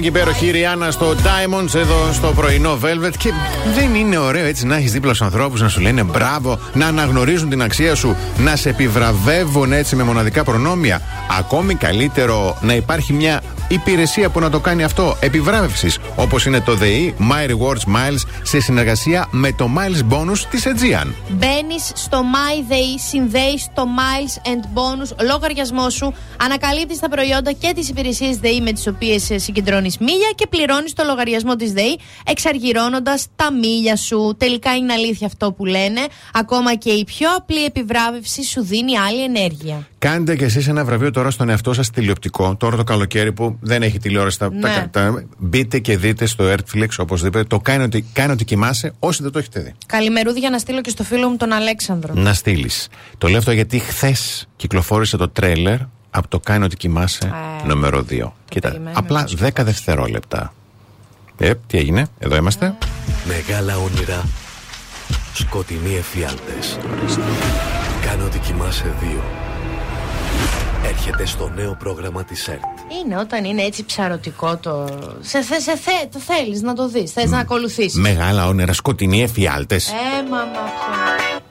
Και υπέροχη η Ριάννα στο Diamonds εδώ στο πρωινό Velvet. Και δεν είναι ωραίο έτσι να έχεις δίπλα στους ανθρώπους να σου λένε μπράβο, να αναγνωρίζουν την αξία σου, να σε επιβραβεύουν έτσι με μοναδικά προνόμια. Ακόμη καλύτερο να υπάρχει μια υπηρεσία που να το κάνει αυτό επιβράβευσης, όπως είναι το ΔΕΗ My Rewards Miles σε συνεργασία με το Miles Bonus της Aegean. Μπαίνεις στο MyDay, συνδέεις το Miles and Bonus λογαριασμό σου, ανακαλύπτεις τα προϊόντα και τις υπηρεσίες ΔΕΗ με τις οποίες συγκεντρώνεις μίλια και πληρώνεις το λογαριασμό της ΔΕΗ εξαργυρώνοντας τα μίλια σου. Τελικά είναι αλήθεια αυτό που λένε. Ακόμα και η πιο απλή επιβράβευση σου δίνει άλλη ενέργεια. Κάντε κι εσείς ένα βραβείο τώρα στον εαυτό σας τηλεοπτικό, τώρα το καλοκαίρι που δεν έχει τηλεόραση. Τα, Ναι. τα- τα- μπείτε και δείτε στο Netflix οπωσδήποτε. Το κάνει ότι, κάνει ότι κοιμάσαι όσοι δεν το έχετε δει. Καλημερούδια να στείλω και στο φίλο μου τον Αλέξανδρο. Να στείλεις. Το λέω αυτό γιατί χθες κυκλοφόρησε το τρέλερ από το Κάνει ότι κοιμάσαι Ε, νούμερο 2. Κοίτα, περιμένουμε απλά 10 δευτερόλεπτα. Ε, τι έγινε, εδώ είμαστε. Μεγάλα όνειρα, σκοτεινοί εφιάλτες. Κάνω ότι κοιμάσαι δύο. Έρχεται στο νέο πρόγραμμα της ΕΡΤ. Είναι όταν είναι έτσι ψαρωτικό το. Σε, θε, σε θε, το θέλεις να το δεις, θες να ακολουθήσεις. Μεγάλα όνειρα, σκοτεινοί εφιάλτες. Ε, μαμά πια.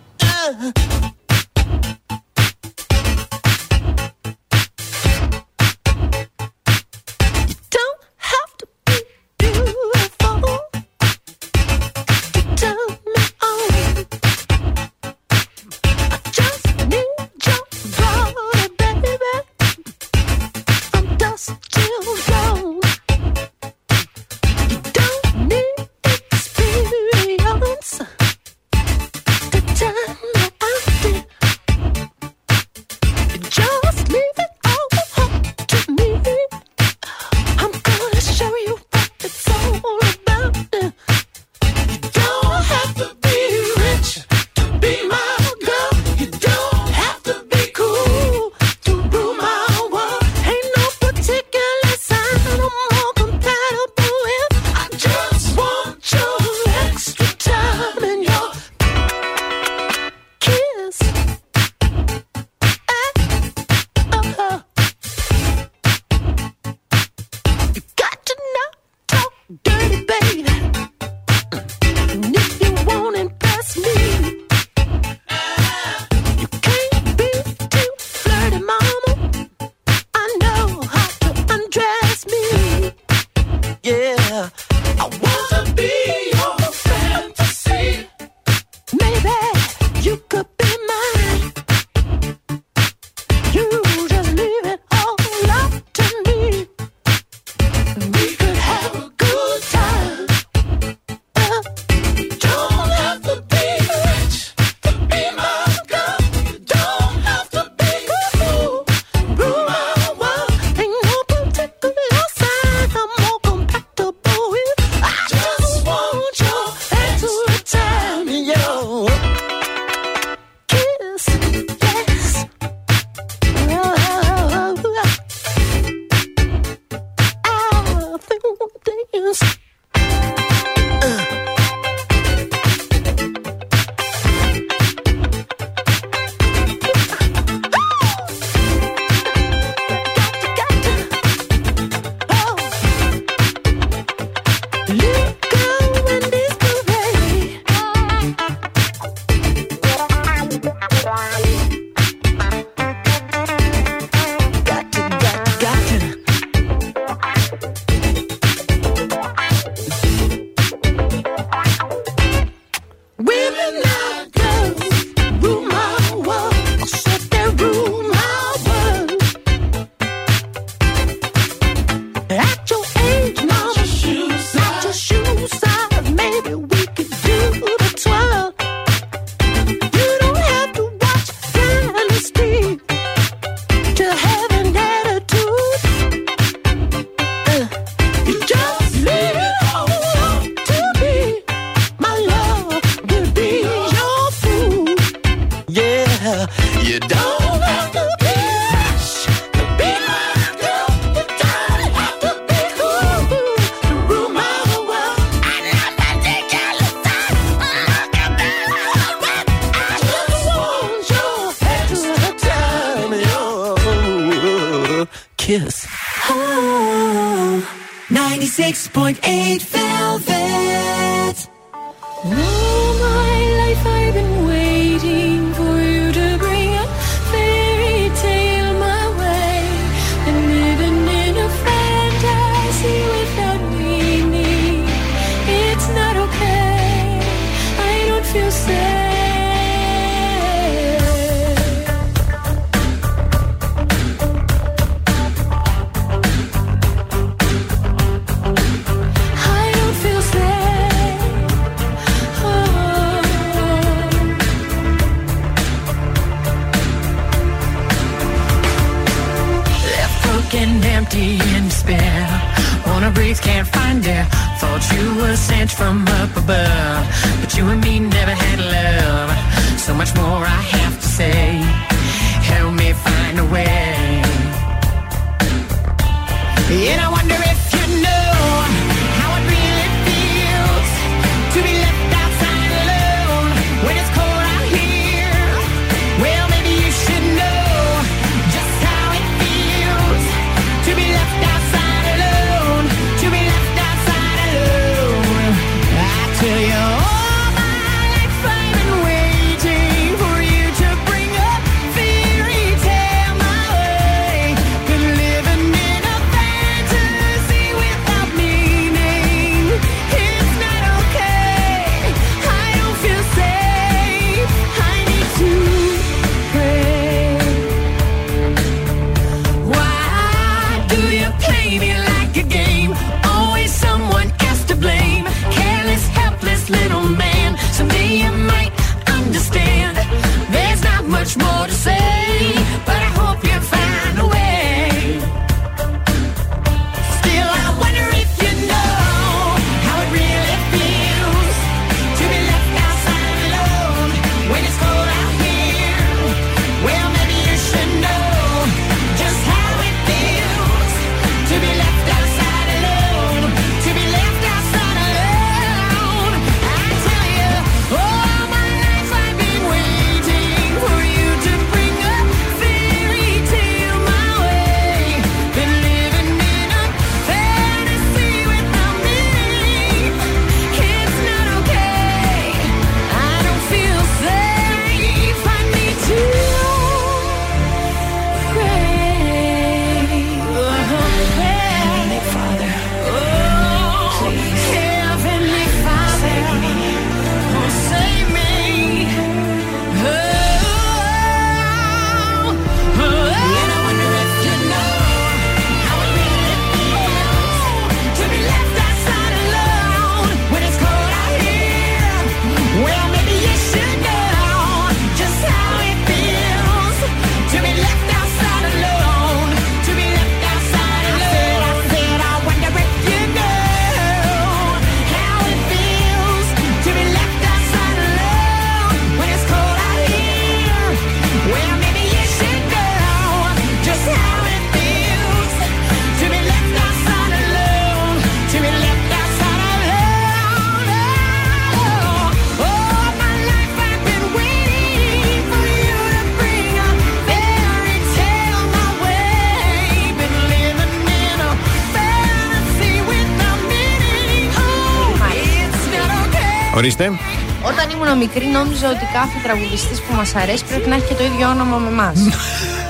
μικρή νόμιζα ότι κάθε τραγουδιστής που μας αρέσει πρέπει να έχει και το ίδιο όνομα με εμάς.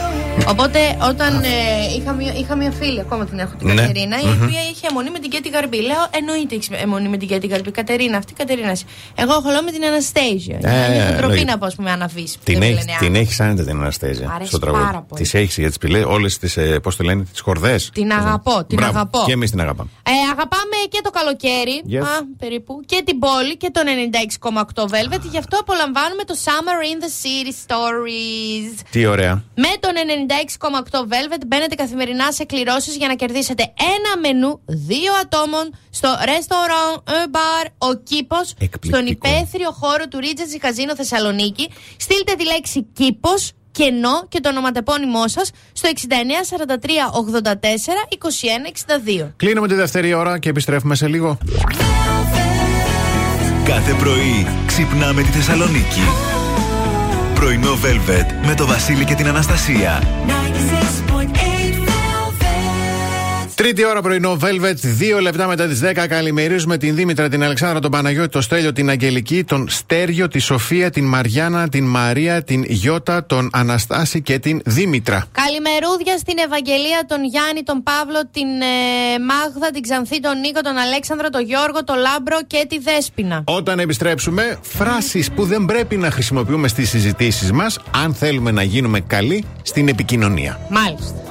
Οπότε όταν ε, είχα, μία, είχα μία φίλη, ακόμα την έχω την ναι. Κατερίνα, η οποία mm-hmm. είχε αιμονή με την Κέτη Γαρμπή. Λέω, εννοείται έχεις αιμονή με την Κέτη Γαρμπή. Κατερίνα, αυτή η Κατερίνα. Εγώ χολώ με την Αναστέζια. Ε, είναι ντροπή να πω, πούμε, αναβεί. Την έχει άνετα την Αναστέζια στο τραγούδι. Τις έχεις για τις πηλέ, όλες τις, ε, πώς το λένε, τις χορδές. Την αγαπώ, την αγαπώ. Και εμείς την αγαπάμε. Ε, αγαπάμε και το καλοκαίρι, περίπου, και την πόλη και το 96,8 Velvet. Γι' αυτό απολαμβάνουμε το Summer in the City Stories. Τι ωραία. Με τον 96,8 Velvet. Μπαίνετε καθημερινά σε κληρώσει για να κερδίσετε ένα μενού δύο ατόμων στο restaurant Bar Ο Κήπο, στον υπαίθριο χώρο του Regency Καζίνο Θεσσαλονίκη. Στείλτε τη λέξη Κήπο κενό και το ονοματεπώνυμό σα στο 6943842162. Κλείνουμε τη δεύτερη ώρα και επιστρέφουμε σε λίγο. Κάθε πρωί ξυπνάμε τη Θεσσαλονίκη. Πρωινό Velvet με το Βασίλη και την Αναστασία. Τρίτη ώρα πρωινό, Velvet, δύο λεπτά μετά τις 10. Καλημερίζουμε την Δήμητρα, την Αλεξάνδρα, τον Παναγιώτη, τον Στέλιο, την Αγγελική, τον Στέριο, τη Σοφία, την Μαριάννα, την Μαρία, την Γιώτα, τον Αναστάση και την Δήμητρα. Καλημερούδια στην Ευαγγελία, τον Γιάννη, τον Παύλο, την ε, Μάγδα, την Ξανθή, τον Νίκο, τον Αλέξανδρο, τον Γιώργο, τον Λάμπρο και τη Δέσπινα. Όταν επιστρέψουμε, φράσεις που δεν πρέπει να χρησιμοποιούμε στις συζητήσεις μας, αν θέλουμε να γίνουμε καλοί στην επικοινωνία. Μάλιστα.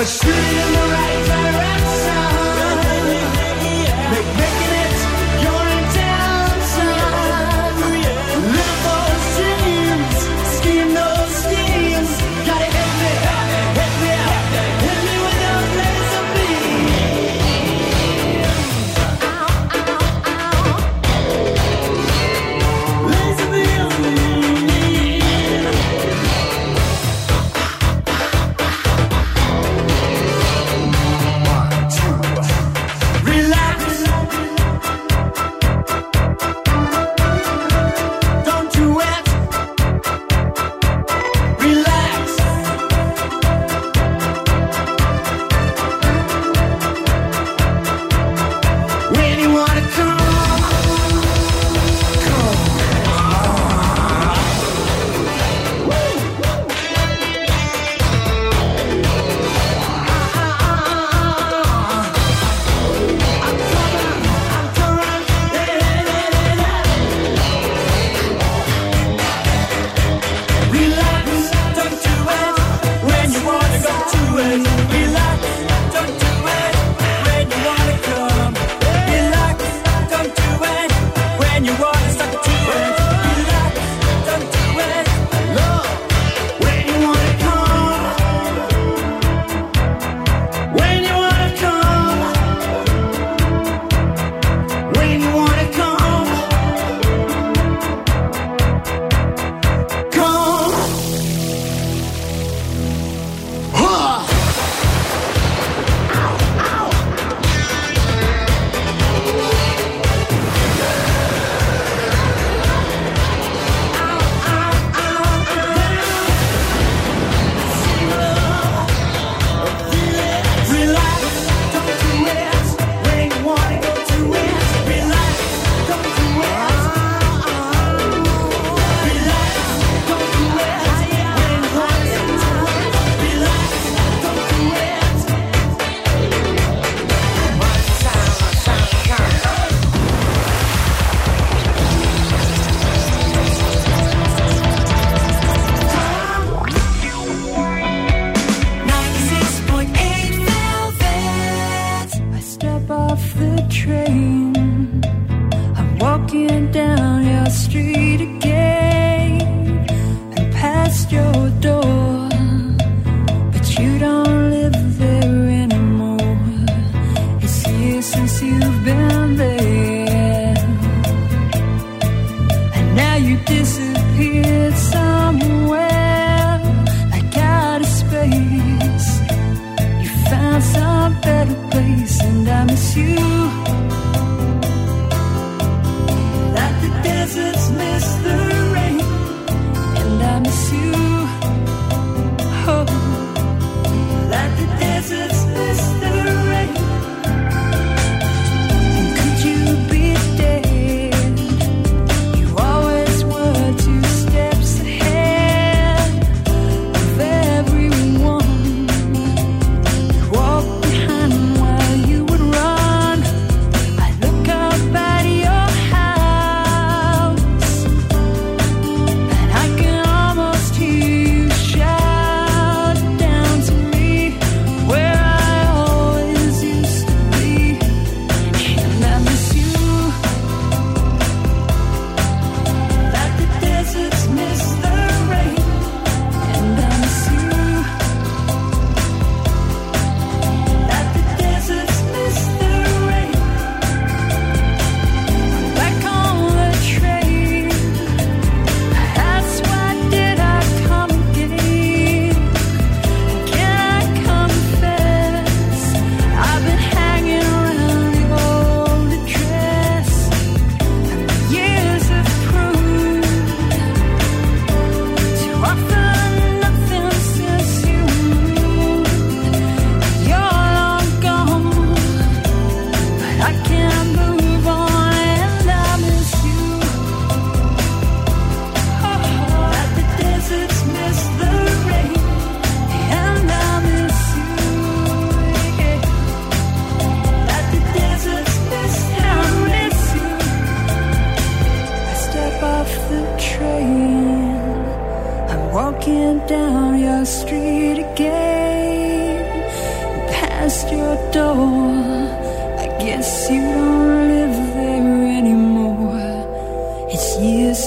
But street in the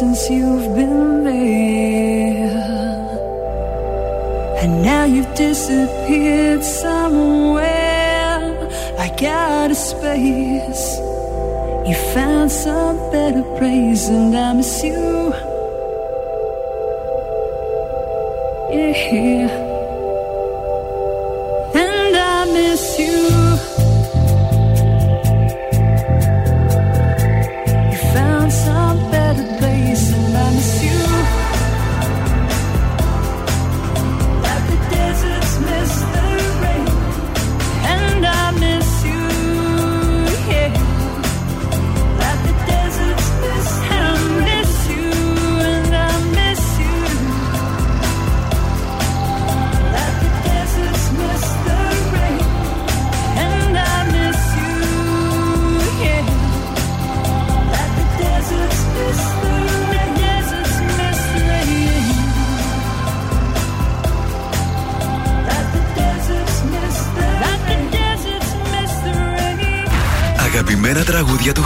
since you've been there. And now you've disappeared somewhere like out of space. You found some better place, and I miss you. Yeah.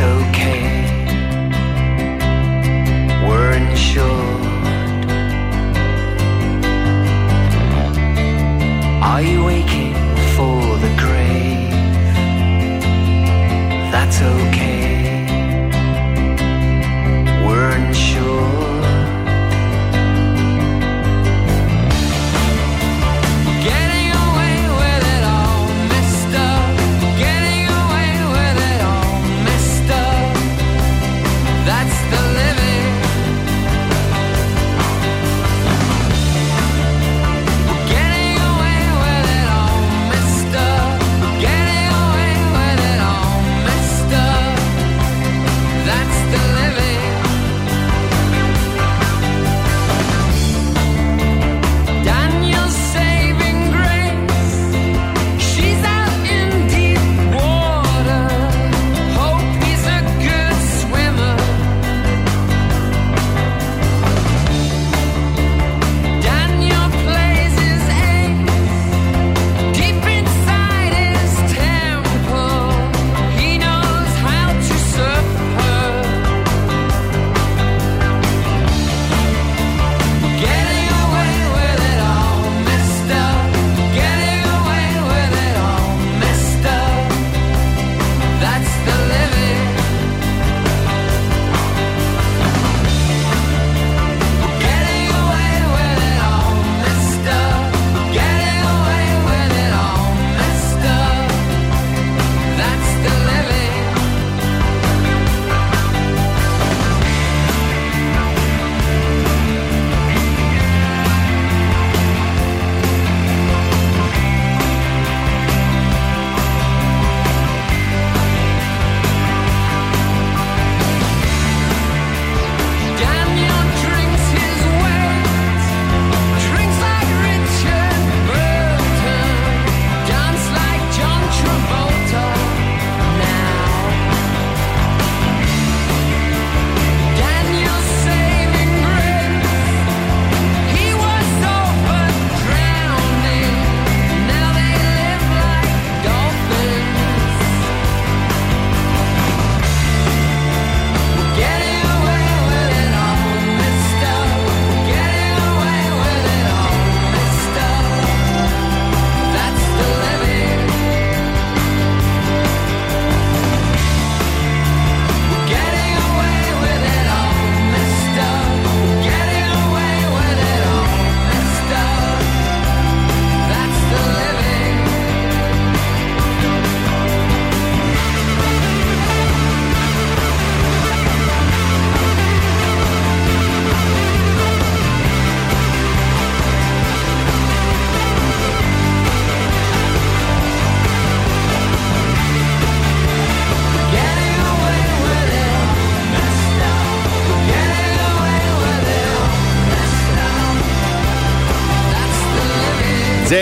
okay.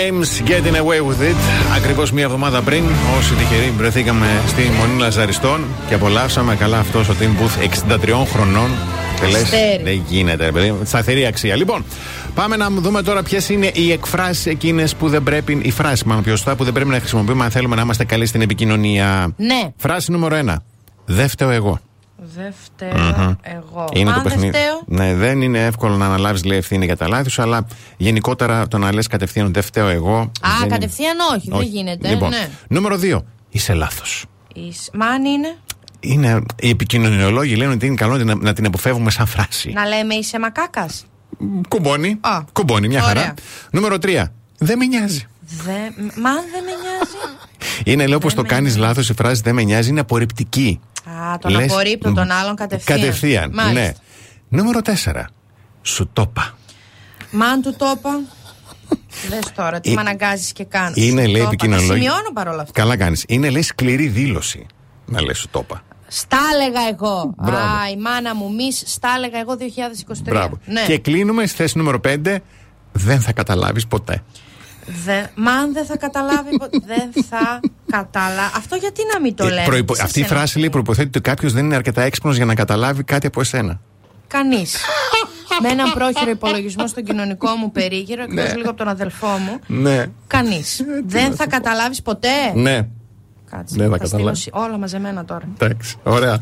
James Getting Away with It. Ακριβώς μία εβδομάδα πριν, όσοι τυχεροί βρεθήκαμε στη Μονή Λαζαριστών και απολαύσαμε καλά αυτός ο Tim Booth 63 χρονών. Και λες, Αστέρι. δεν γίνεται, ρε παιδί. Σταθερή αξία. Λοιπόν, πάμε να δούμε τώρα ποιες είναι οι εκφράσεις εκείνες που δεν πρέπει, οι φράσεις μάλλον πιο σωστά, που δεν πρέπει να χρησιμοποιούμε αν θέλουμε να είμαστε καλοί στην επικοινωνία. Ναι. Φράση νούμερο 1. Δεν φταίω εγώ. Δεν φταίω εγώ. Είναι Αν το δεν παιχνίδι. φταίω, Ναι, δεν είναι εύκολο να αναλάβεις λέει ευθύνη για τα λάθη σου, αλλά γενικότερα το να λες κατευθείαν δεν φταίω εγώ. Α, δεν είναι- κατευθείαν όχι, δεν γίνεται. Λοιπόν, Ναι. νούμερο 2. Είσαι λάθος. Εις- Μα αν είναι; Είναι, οι επικοινωνιολόγοι λένε ότι είναι καλό να, να την αποφεύγουμε σαν φράση. να λέμε είσαι μακάκας. Κουμπώνει. Κουμπώνει, μια χαρά. Ωραία. Νούμερο 3. Δεν με νοιάζει. Δε... Μα αν δεν με νοιάζει. Είναι λέω πω το κάνεις λάθος η φράση δεν με νοιάζει, είναι απορριπτική. Α, τον Λες, απορρίπτω τον μ, άλλον κατευθείαν. Κατευθείαν. Μάλιστα. Ναι. Νούμερο 4. Σου το είπα. Μα αν του το είπα. Δε τώρα, τι Ε, με αναγκάζεις και κάνω. Είναι Σου λέει το είπα. επικοινωνιολόγοι. Τα Σημειώνω παρόλα αυτά. Καλά κάνεις. Είναι λέει σκληρή δήλωση. Να λες, σου το είπα. Στα έλεγα εγώ. Μπράβο. Α, η μάνα μου μης στα έλεγα εγώ 2023. Μπράβο. Ναι. Και κλείνουμε στη θέση νούμερο 5. Δεν θα καταλάβεις ποτέ. Δε... Μα αν δεν θα καταλάβει. πο- δεν θα καταλάβει. Αυτό γιατί να μην το Ε, λέμε. προϋπο- Αυτή η φράση λέει προποθέτει ότι κάποιος δεν είναι αρκετά έξυπνος για να καταλάβει κάτι από εσένα. Κανείς. Με έναν πρόχειρο υπολογισμό στον κοινωνικό μου περίγυρο, εκτός Ναι. λίγο από τον αδελφό μου. Ναι. Κανείς. Δεν θα καταλάβεις ποτέ. Ναι. Κάτσε. Δεν θα θα στείλω καταλάβει. σι- όλα μαζεμένα τώρα. Εντάξει. Ωραία.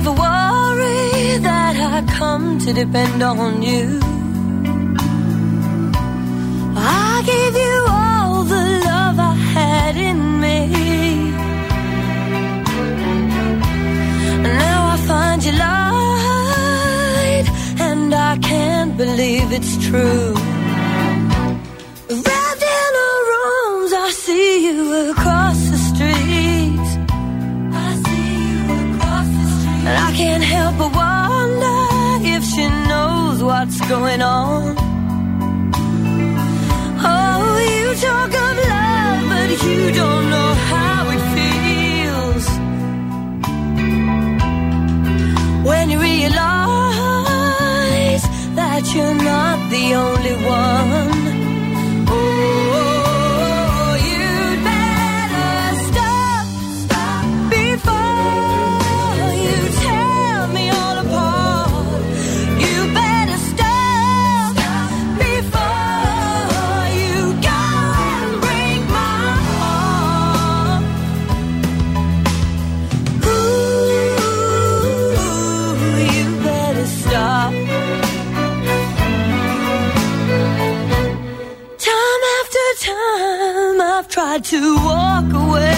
Never worry that I come to depend on you? I gave you all the love I had in me. Now I find you lied, and I can't believe it's true. Wrapped in her arms, I see you across help but wonder if she knows what's going on. Oh, you talk of love, but you don't know how it feels. When you realize that you're not the only one. To walk away.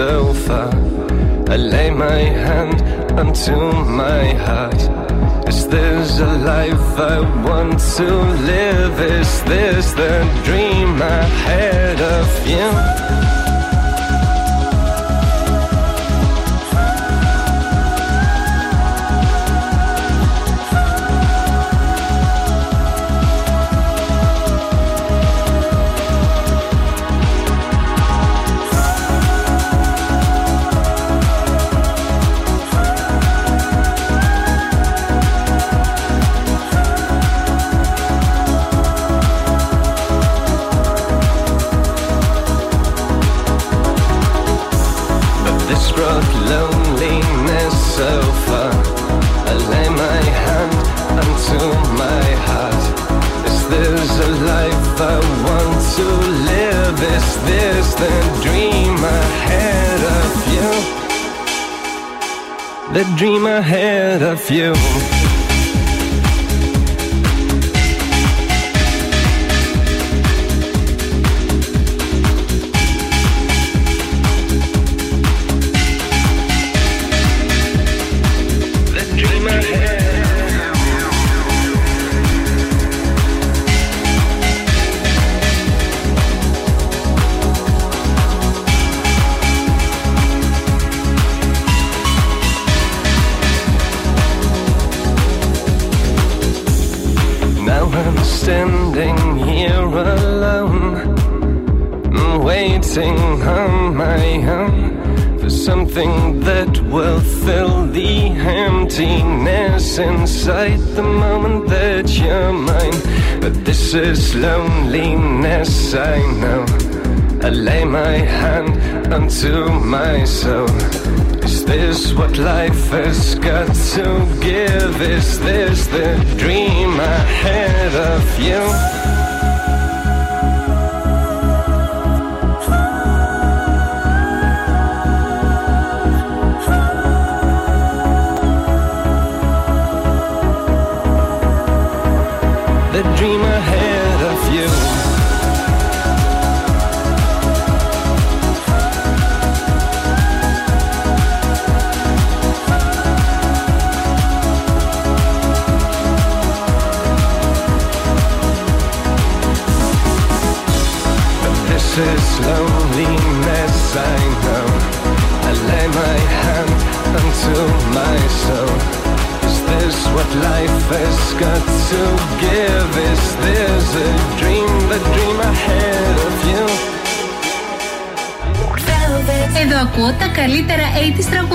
Loneliness so far. I lay my hand onto my heart. Is this a life I want to live? Is this the dream I had of you? You. Standing here alone, waiting on my own for something that will fill the emptiness inside the moment that you're mine. But this is loneliness, I know. I lay my hand onto my soul. Is this what life has got to give? Is this the dream I had of you?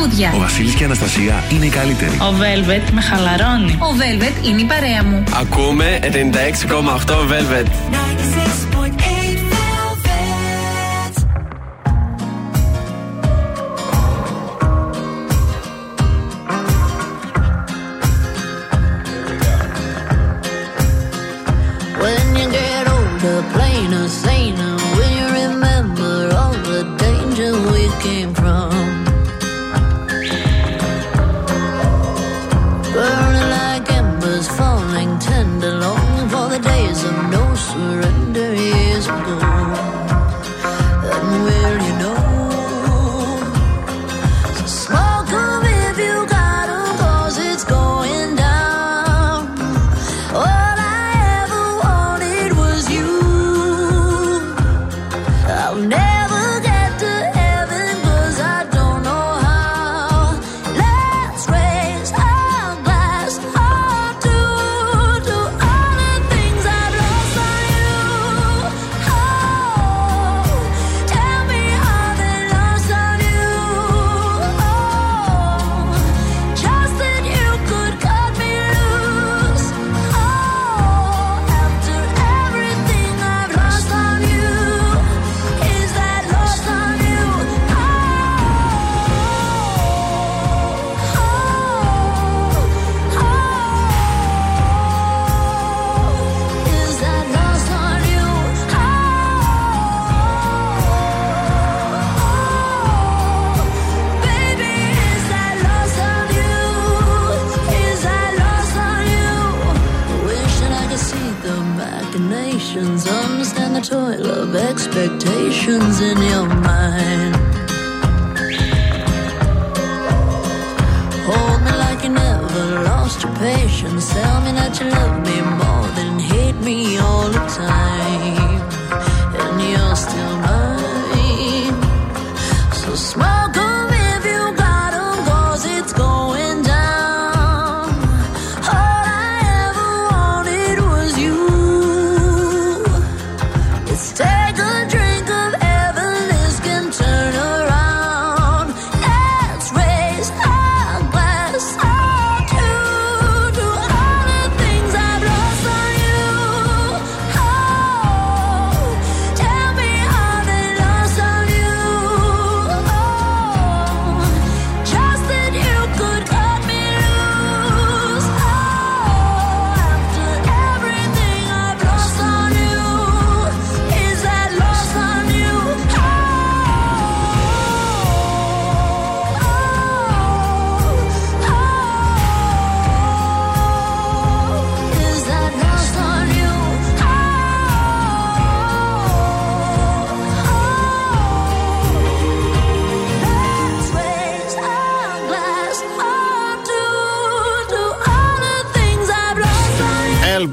Τραγούδια. Ο Βασίλης και η Αναστασία είναι οι καλύτεροι. Ο Velvet με χαλαρώνει. Ο Velvet είναι η παρέα μου. Ακούμε 96,8 Velvet.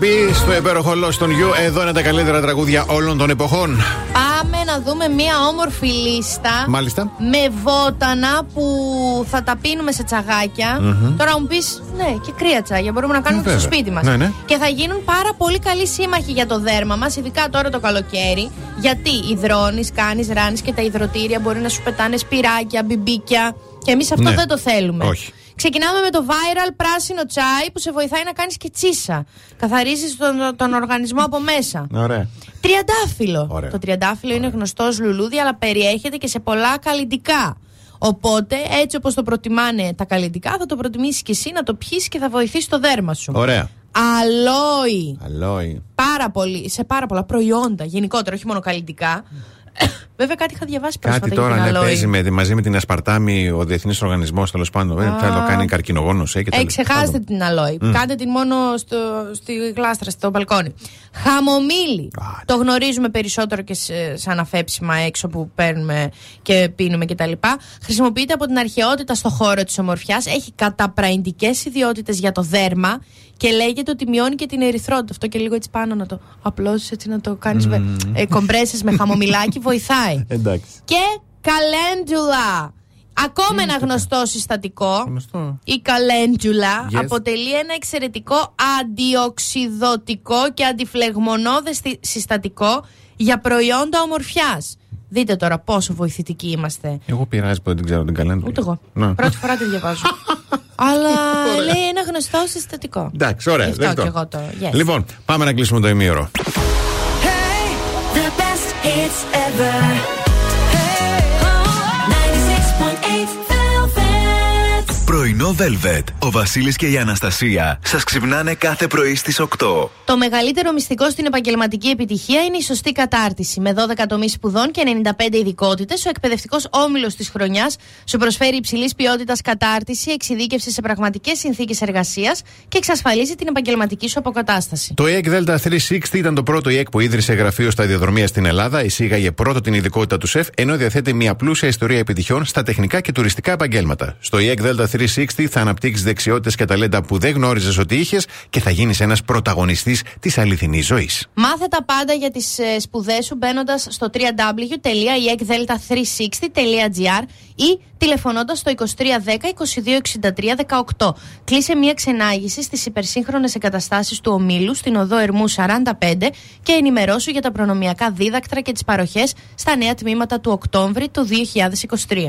On you. LB στο υπέροχο Lost on You. Εδώ είναι τα καλύτερα τραγούδια όλων των εποχών. Πάμε να δούμε μία όμορφη λίστα. Μάλιστα. Με βότανα που θα τα πίνουμε σε τσαγάκια. Μμμ. Τώρα μου πεις, ναι, και κρύα τσάγια. Μπορούμε να κάνουμε Ε, και στο βέβαια. σπίτι μας. Ναι, ναι. Και θα γίνουν πάρα πολύ καλοί σύμμαχοι για το δέρμα μας, ειδικά τώρα το καλοκαίρι. Γιατί υδρώνεις, κάνεις, ράνεις και τα υδροτήρια μπορεί να σου πετάνε σπυράκια, μπιμπίκια. Και εμείς αυτό Ναι. δεν το θέλουμε. Όχι. Ξεκινάμε με το viral πράσινο τσάι που σε βοηθάει να κάνεις και τσίσα. Καθαρίζεις τον, τον οργανισμό από μέσα. Ωραία. Τριαντάφυλλο. Ωραία. Το τριαντάφυλλο είναι γνωστός ως λουλούδι, αλλά περιέχεται και σε πολλά καλλιτικά. Οπότε, έτσι όπως το προτιμάνε τα καλλιτικά, θα το προτιμήσεις και εσύ να το πιεις και θα βοηθήσει το δέρμα σου. Ωραία. Αλόι. Αλόι. Πάρα πολύ, σε πάρα πολλά προϊόντα γενικότερα, όχι μόνο καλλιτικά. Βέβαια, κάτι είχα διαβάσει πρόσφατα Κάτι για τώρα την ναι, αλόι. παίζει με, μαζί με την Ασπαρτάμι ο Διεθνής Οργανισμός τέλος πάντων. Ε, θα το κάνει καρκινογόνος. Ε, και Ε, τέλος ξεχάστε πάντων. την αλόι. Μμ. Κάντε την μόνο στο, στη γλάστρα, στο μπαλκόνι. Χαμομήλι. Το γνωρίζουμε περισσότερο και σε, σαν αφέψιμα έξω που παίρνουμε και πίνουμε κτλ. Χρησιμοποιείται από την αρχαιότητα στο χώρο της ομορφιάς. Έχει καταπραϊντικές ιδιότητες για το δέρμα και λέγεται ότι μειώνει και την ερυθρότητα. Αυτό και λίγο έτσι πάνω να το απλώσεις, έτσι να το κάνεις με ε, κομπρέσες με χαμομηλάκι βοηθάει. Εντάξει. Και καλέντουλα. Ακόμα ένα γνωστό συστατικό. Η καλέντουλα Yes. αποτελεί ένα εξαιρετικό αντιοξυδοτικό και αντιφλεγμονώδες στι- συστατικό για προϊόντα ομορφιάς. Δείτε τώρα πόσο βοηθητικοί είμαστε. Εγώ πειράζει που δεν την ξέρω την καλέντα. Ούτε εγώ. Ναι. Πρώτη φορά τη διαβάζω. Αλλά λέει ένα γνωστό συστατικό. Εντάξει, ωραία. Γι' αυτό δεκτό. και εγώ το. Yes. Λοιπόν, πάμε να κλείσουμε το ημίωρο. The best hits ever. Πρωινό Velvet. Ο Βασίλης και η Αναστασία σας ξυπνάνε κάθε πρωί στις 8. Το μεγαλύτερο μυστικό στην επαγγελματική επιτυχία είναι η σωστή κατάρτιση. Με 12 τομείς σπουδών και 95 ειδικότητες, ο εκπαιδευτικός όμιλος της χρονιάς σου προσφέρει υψηλής ποιότητας κατάρτιση, εξειδίκευση σε πραγματικές συνθήκες εργασίας και εξασφαλίζει την επαγγελματική σου αποκατάσταση. Το EEC Delta 360 ήταν το πρώτο EEC που ίδρυσε γραφείο στα διαδρομία στην Ελλάδα, εισήγαγε πρώτο την ειδικότητα του ΣΕΦ, ενώ διαθέτει μια πλούσια ιστορία επιτυχιών στα τεχνικά και τουριστικά επαγγέλματα. Στο EEC Delta 360 θα αναπτύξεις δεξιότητες και ταλέντα που δεν γνώριζες ότι είχες και θα γίνεις ένας πρωταγωνιστής της αληθινής ζωής. Μάθε τα πάντα για τις ε, σπουδές σου μπαίνοντας στο www.eekdelta360.gr ή τηλεφωνώντας στο 2310 2263 18. Κλείσε μια ξενάγηση στις υπερσύγχρονες εγκαταστάσεις του ομίλου στην οδό Ερμού 45 και ενημερώσου για τα προνομιακά δίδακτρα και τις παροχές στα νέα τμήματα του Οκτώβρη του 2023.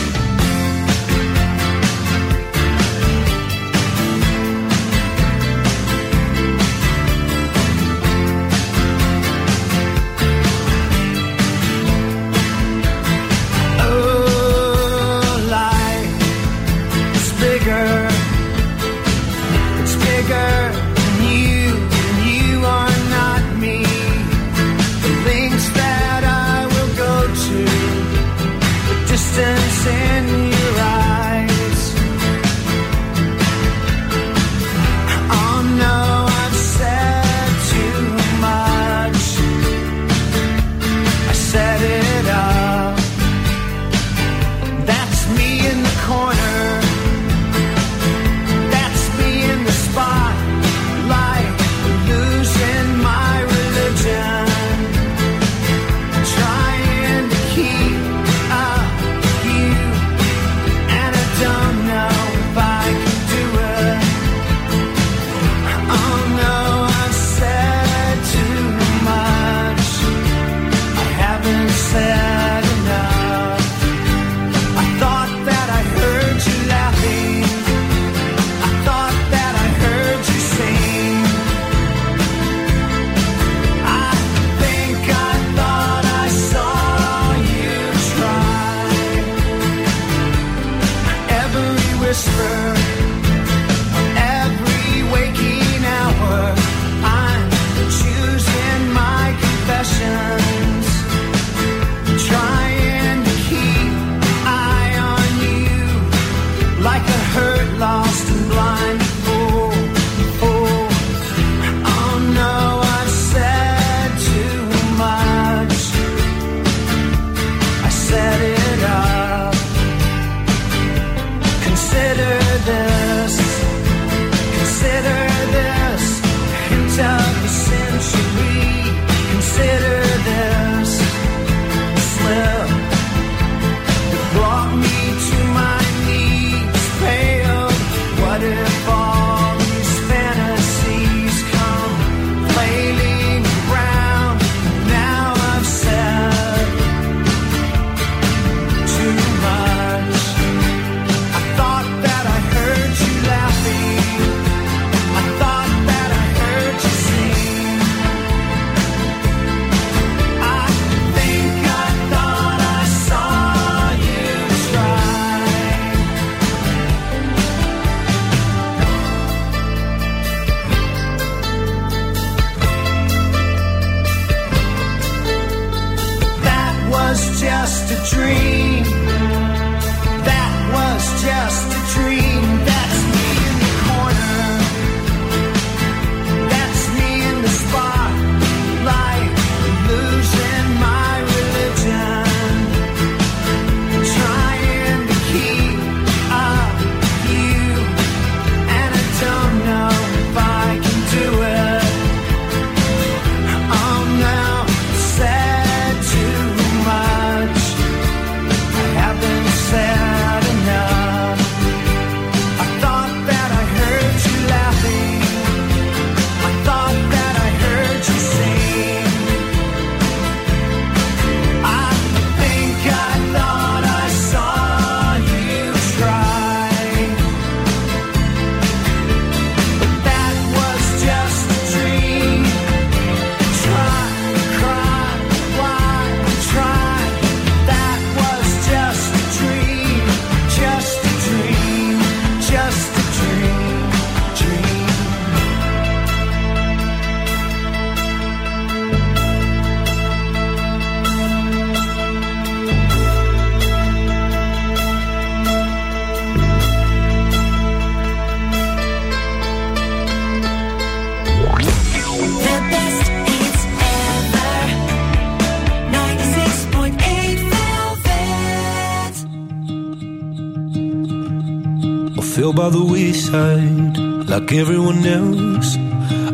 the wayside like everyone else.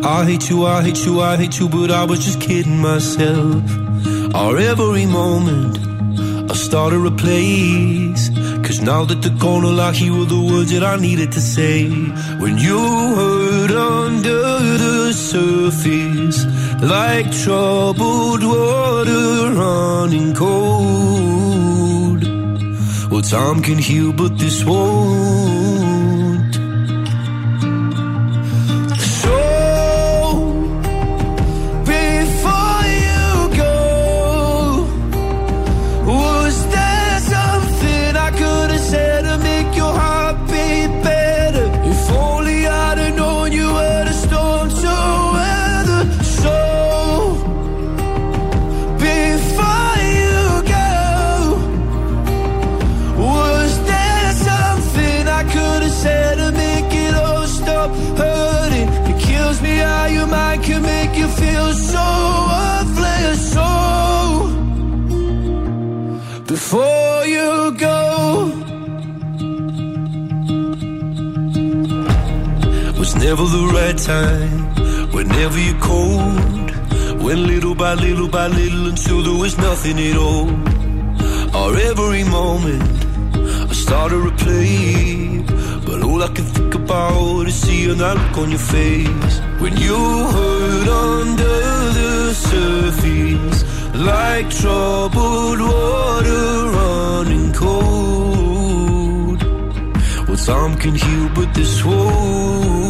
I hate you, I hate you, I hate you, but I was just kidding myself. Our every moment, I started a place. Cause now that the corner like here were the words that I needed to say. When you heard under the surface, like troubled water running cold. Well, time can heal, but this won't. time. Whenever you're cold, when little by little by little until there was nothing at all. Or every moment, I start to replay. But all I can think about is seeing that look on your face. When you hurt under the surface, like troubled water running cold. Well, time can heal, but this wound.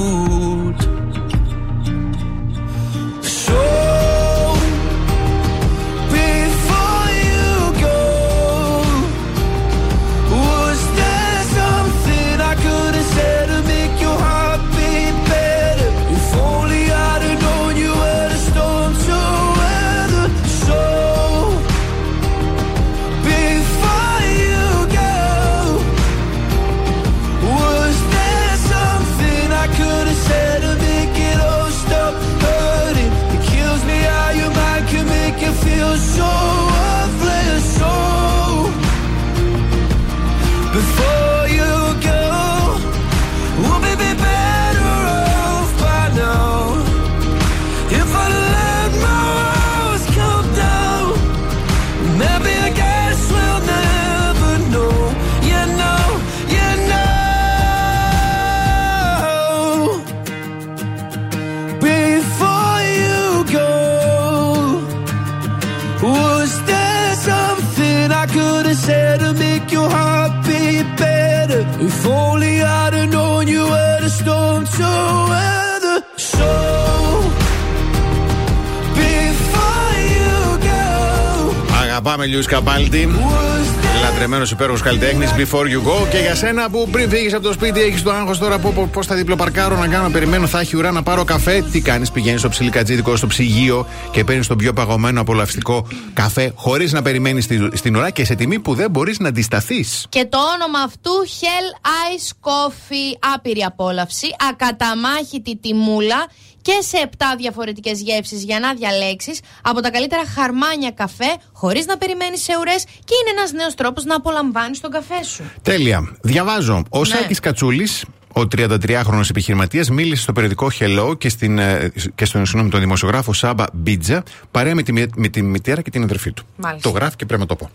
Αγαπάμε Λιού Καπάλτη. Λατρεμένος υπέροχος καλλιτέχνης Before You Go. Και για σένα που πριν φύγεις από το σπίτι έχεις το άγχος τώρα που πώς θα διπλοπαρκάρω να κάνω. Περιμένω, θα έχει ουρά να πάρω καφέ. Τι κάνεις, πηγαίνεις στο ψιλικατζίδικο, στο ψυγείο και παίρνεις τον πιο παγωμένο απολαυστικό καφέ χωρίς να περιμένεις στην ώρα και σε τιμή που δεν μπορείς να αντισταθείς. Και το όνομα αυτού Hell Ice Coffee. Άπειρη απόλαυση. Ακαταμάχητη τιμούλα και σε 7 διαφορετικές γεύσεις για να διαλέξεις από τα καλύτερα χαρμάνια καφέ, χωρίς να περιμένεις σε ουρές και είναι ένας νέος τρόπος να απολαμβάνεις τον καφέ σου. Τέλεια. Διαβάζω. Ο Ναι. Σάκης Κατσούλης, ο 33χρονο επιχειρηματίας, μίλησε στο περιοδικό Hello και, στην, ε, και στον συγγνώμη, τον δημοσιογράφο Σάμπα Μπίτζα παρέα με τη, μη- με τη μητέρα και την αδερφή του. Μάλιστα. Το γράφει και πρέπει να το πω.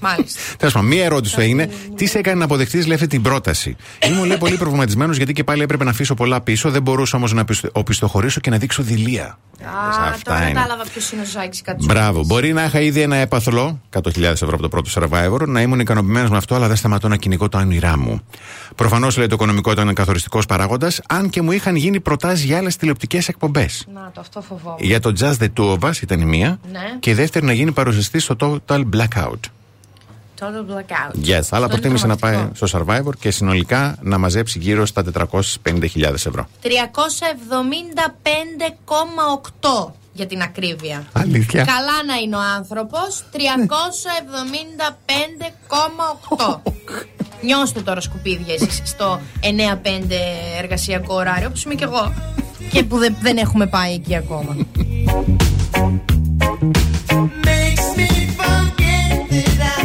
Μάλιστα. Τέλος πάντων, μία ερώτηση του έγινε: Τι σε έκανε να αποδεχτείς, λέει, αυτή την πρόταση; Ήμουν, λέει, πολύ προβληματισμένος γιατί και πάλι έπρεπε να αφήσω πολλά πίσω. Δεν μπορούσα όμως να πιστο- οπισθοχωρήσω και να δείξω δειλία. Α, Αυτά τώρα είναι. κατάλαβα ποιος είναι ο Ζάκης Κατσούλης. Μπράβο. Μπορεί να είχα ήδη ένα έπαθλο, 100.000 ευρώ από το πρώτο survivor, να ήμουν ικανοποιημένος με αυτό, αλλά δεν σταματώ να κυνηγώ το όνειρά μου. Προφανώς, λέει, το οικονομικό ήταν καθοριστικός παράγοντας, αν και μου είχαν γίνει προτάσεις για άλλες τηλεοπτικές εκπομπές. Να, το αυτό φοβόμαι. Για το Just the Two of Us ήταν η μία, Ναι. και η δεύτερη να γίνει παρουσιαστή στο Total Blackout. Total blackout. Yes, αλλά Στο προτίμησε να πάει δραματικό. στο Survivor και συνολικά να μαζέψει γύρω στα 450.000 ευρώ. 375,8 για την ακρίβεια. Αλήθεια. Καλά να είναι ο άνθρωπος. 375,8. Νιώστε τώρα σκουπίδια εσείς στο 9-5 εργασιακό ωράριο, όπως είμαι κι εγώ. Και που δεν, δεν έχουμε πάει εκεί ακόμα. makes me forget that I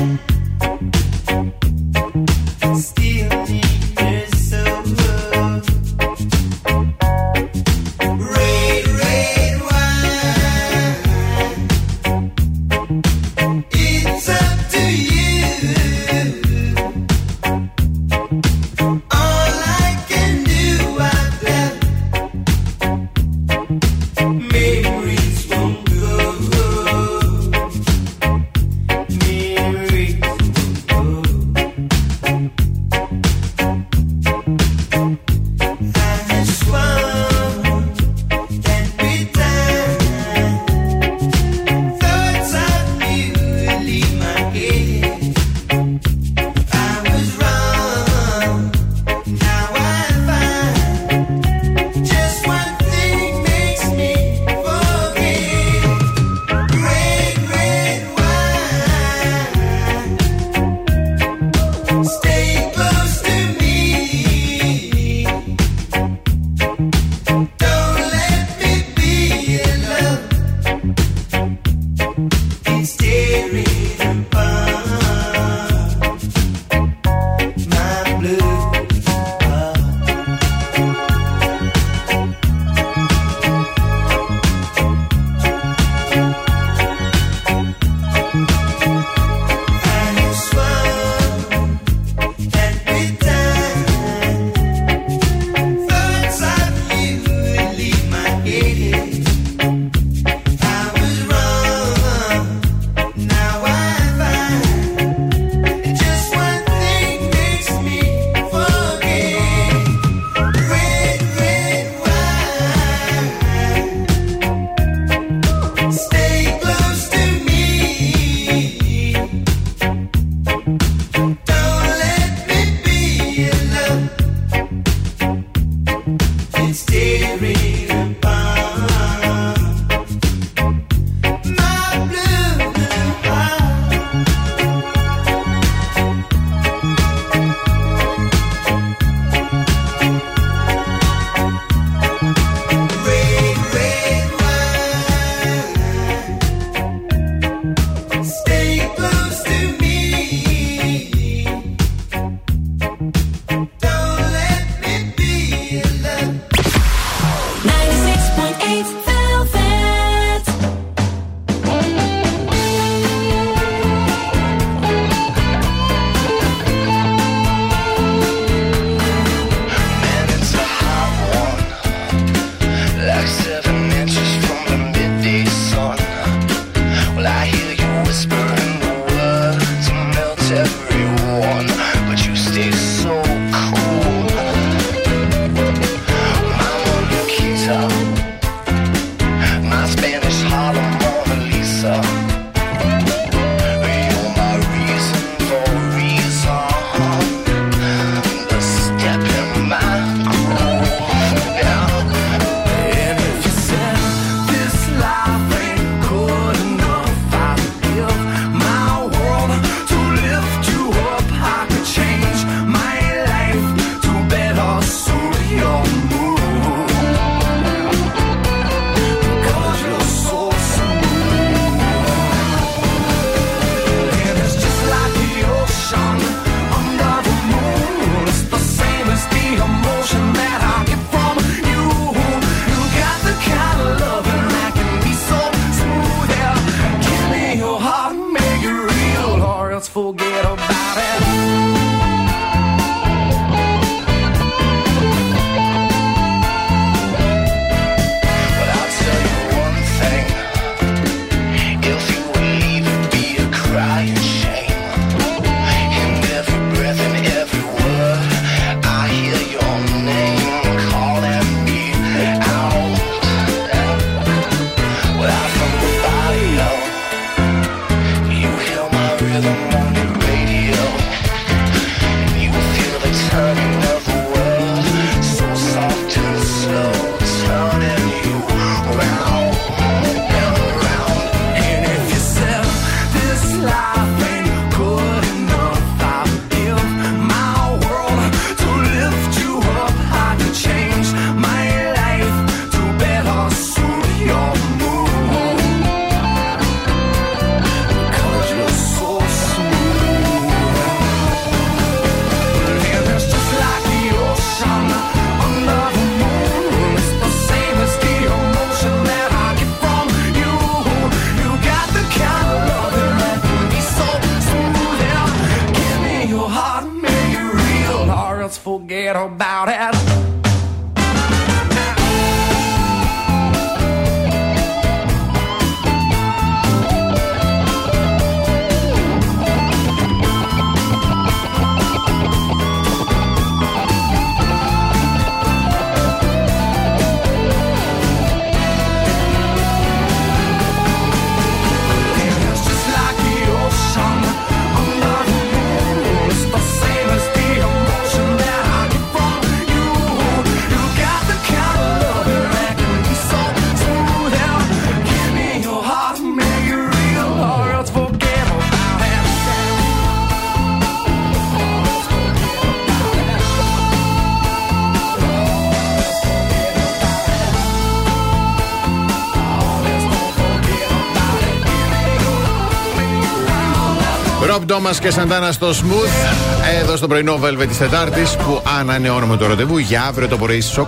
Ρομπ Ντόμα και Σαντάνα στο Smooth. Εδώ στο πρωινό Velvet της Τετάρτης που ανανεώνουμε το ραντεβού για αύριο το πρωί στις 8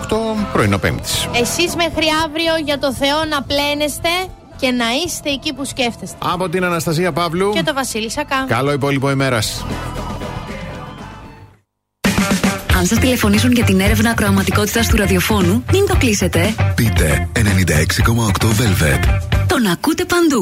πρωινό Πέμπτης. Εσείς μέχρι αύριο για το Θεό να πλένεστε και να είστε εκεί που σκέφτεστε. Από την Αναστασία Παύλου. Και το Βασίλη Σακά. Καλό υπόλοιπο ημέρας. Αν σας τηλεφωνήσουν για την έρευνα ακροαματικότητας του ραδιοφώνου, μην το κλείσετε. Πείτε 96,8 Velvet. Τον ακούτε παντού.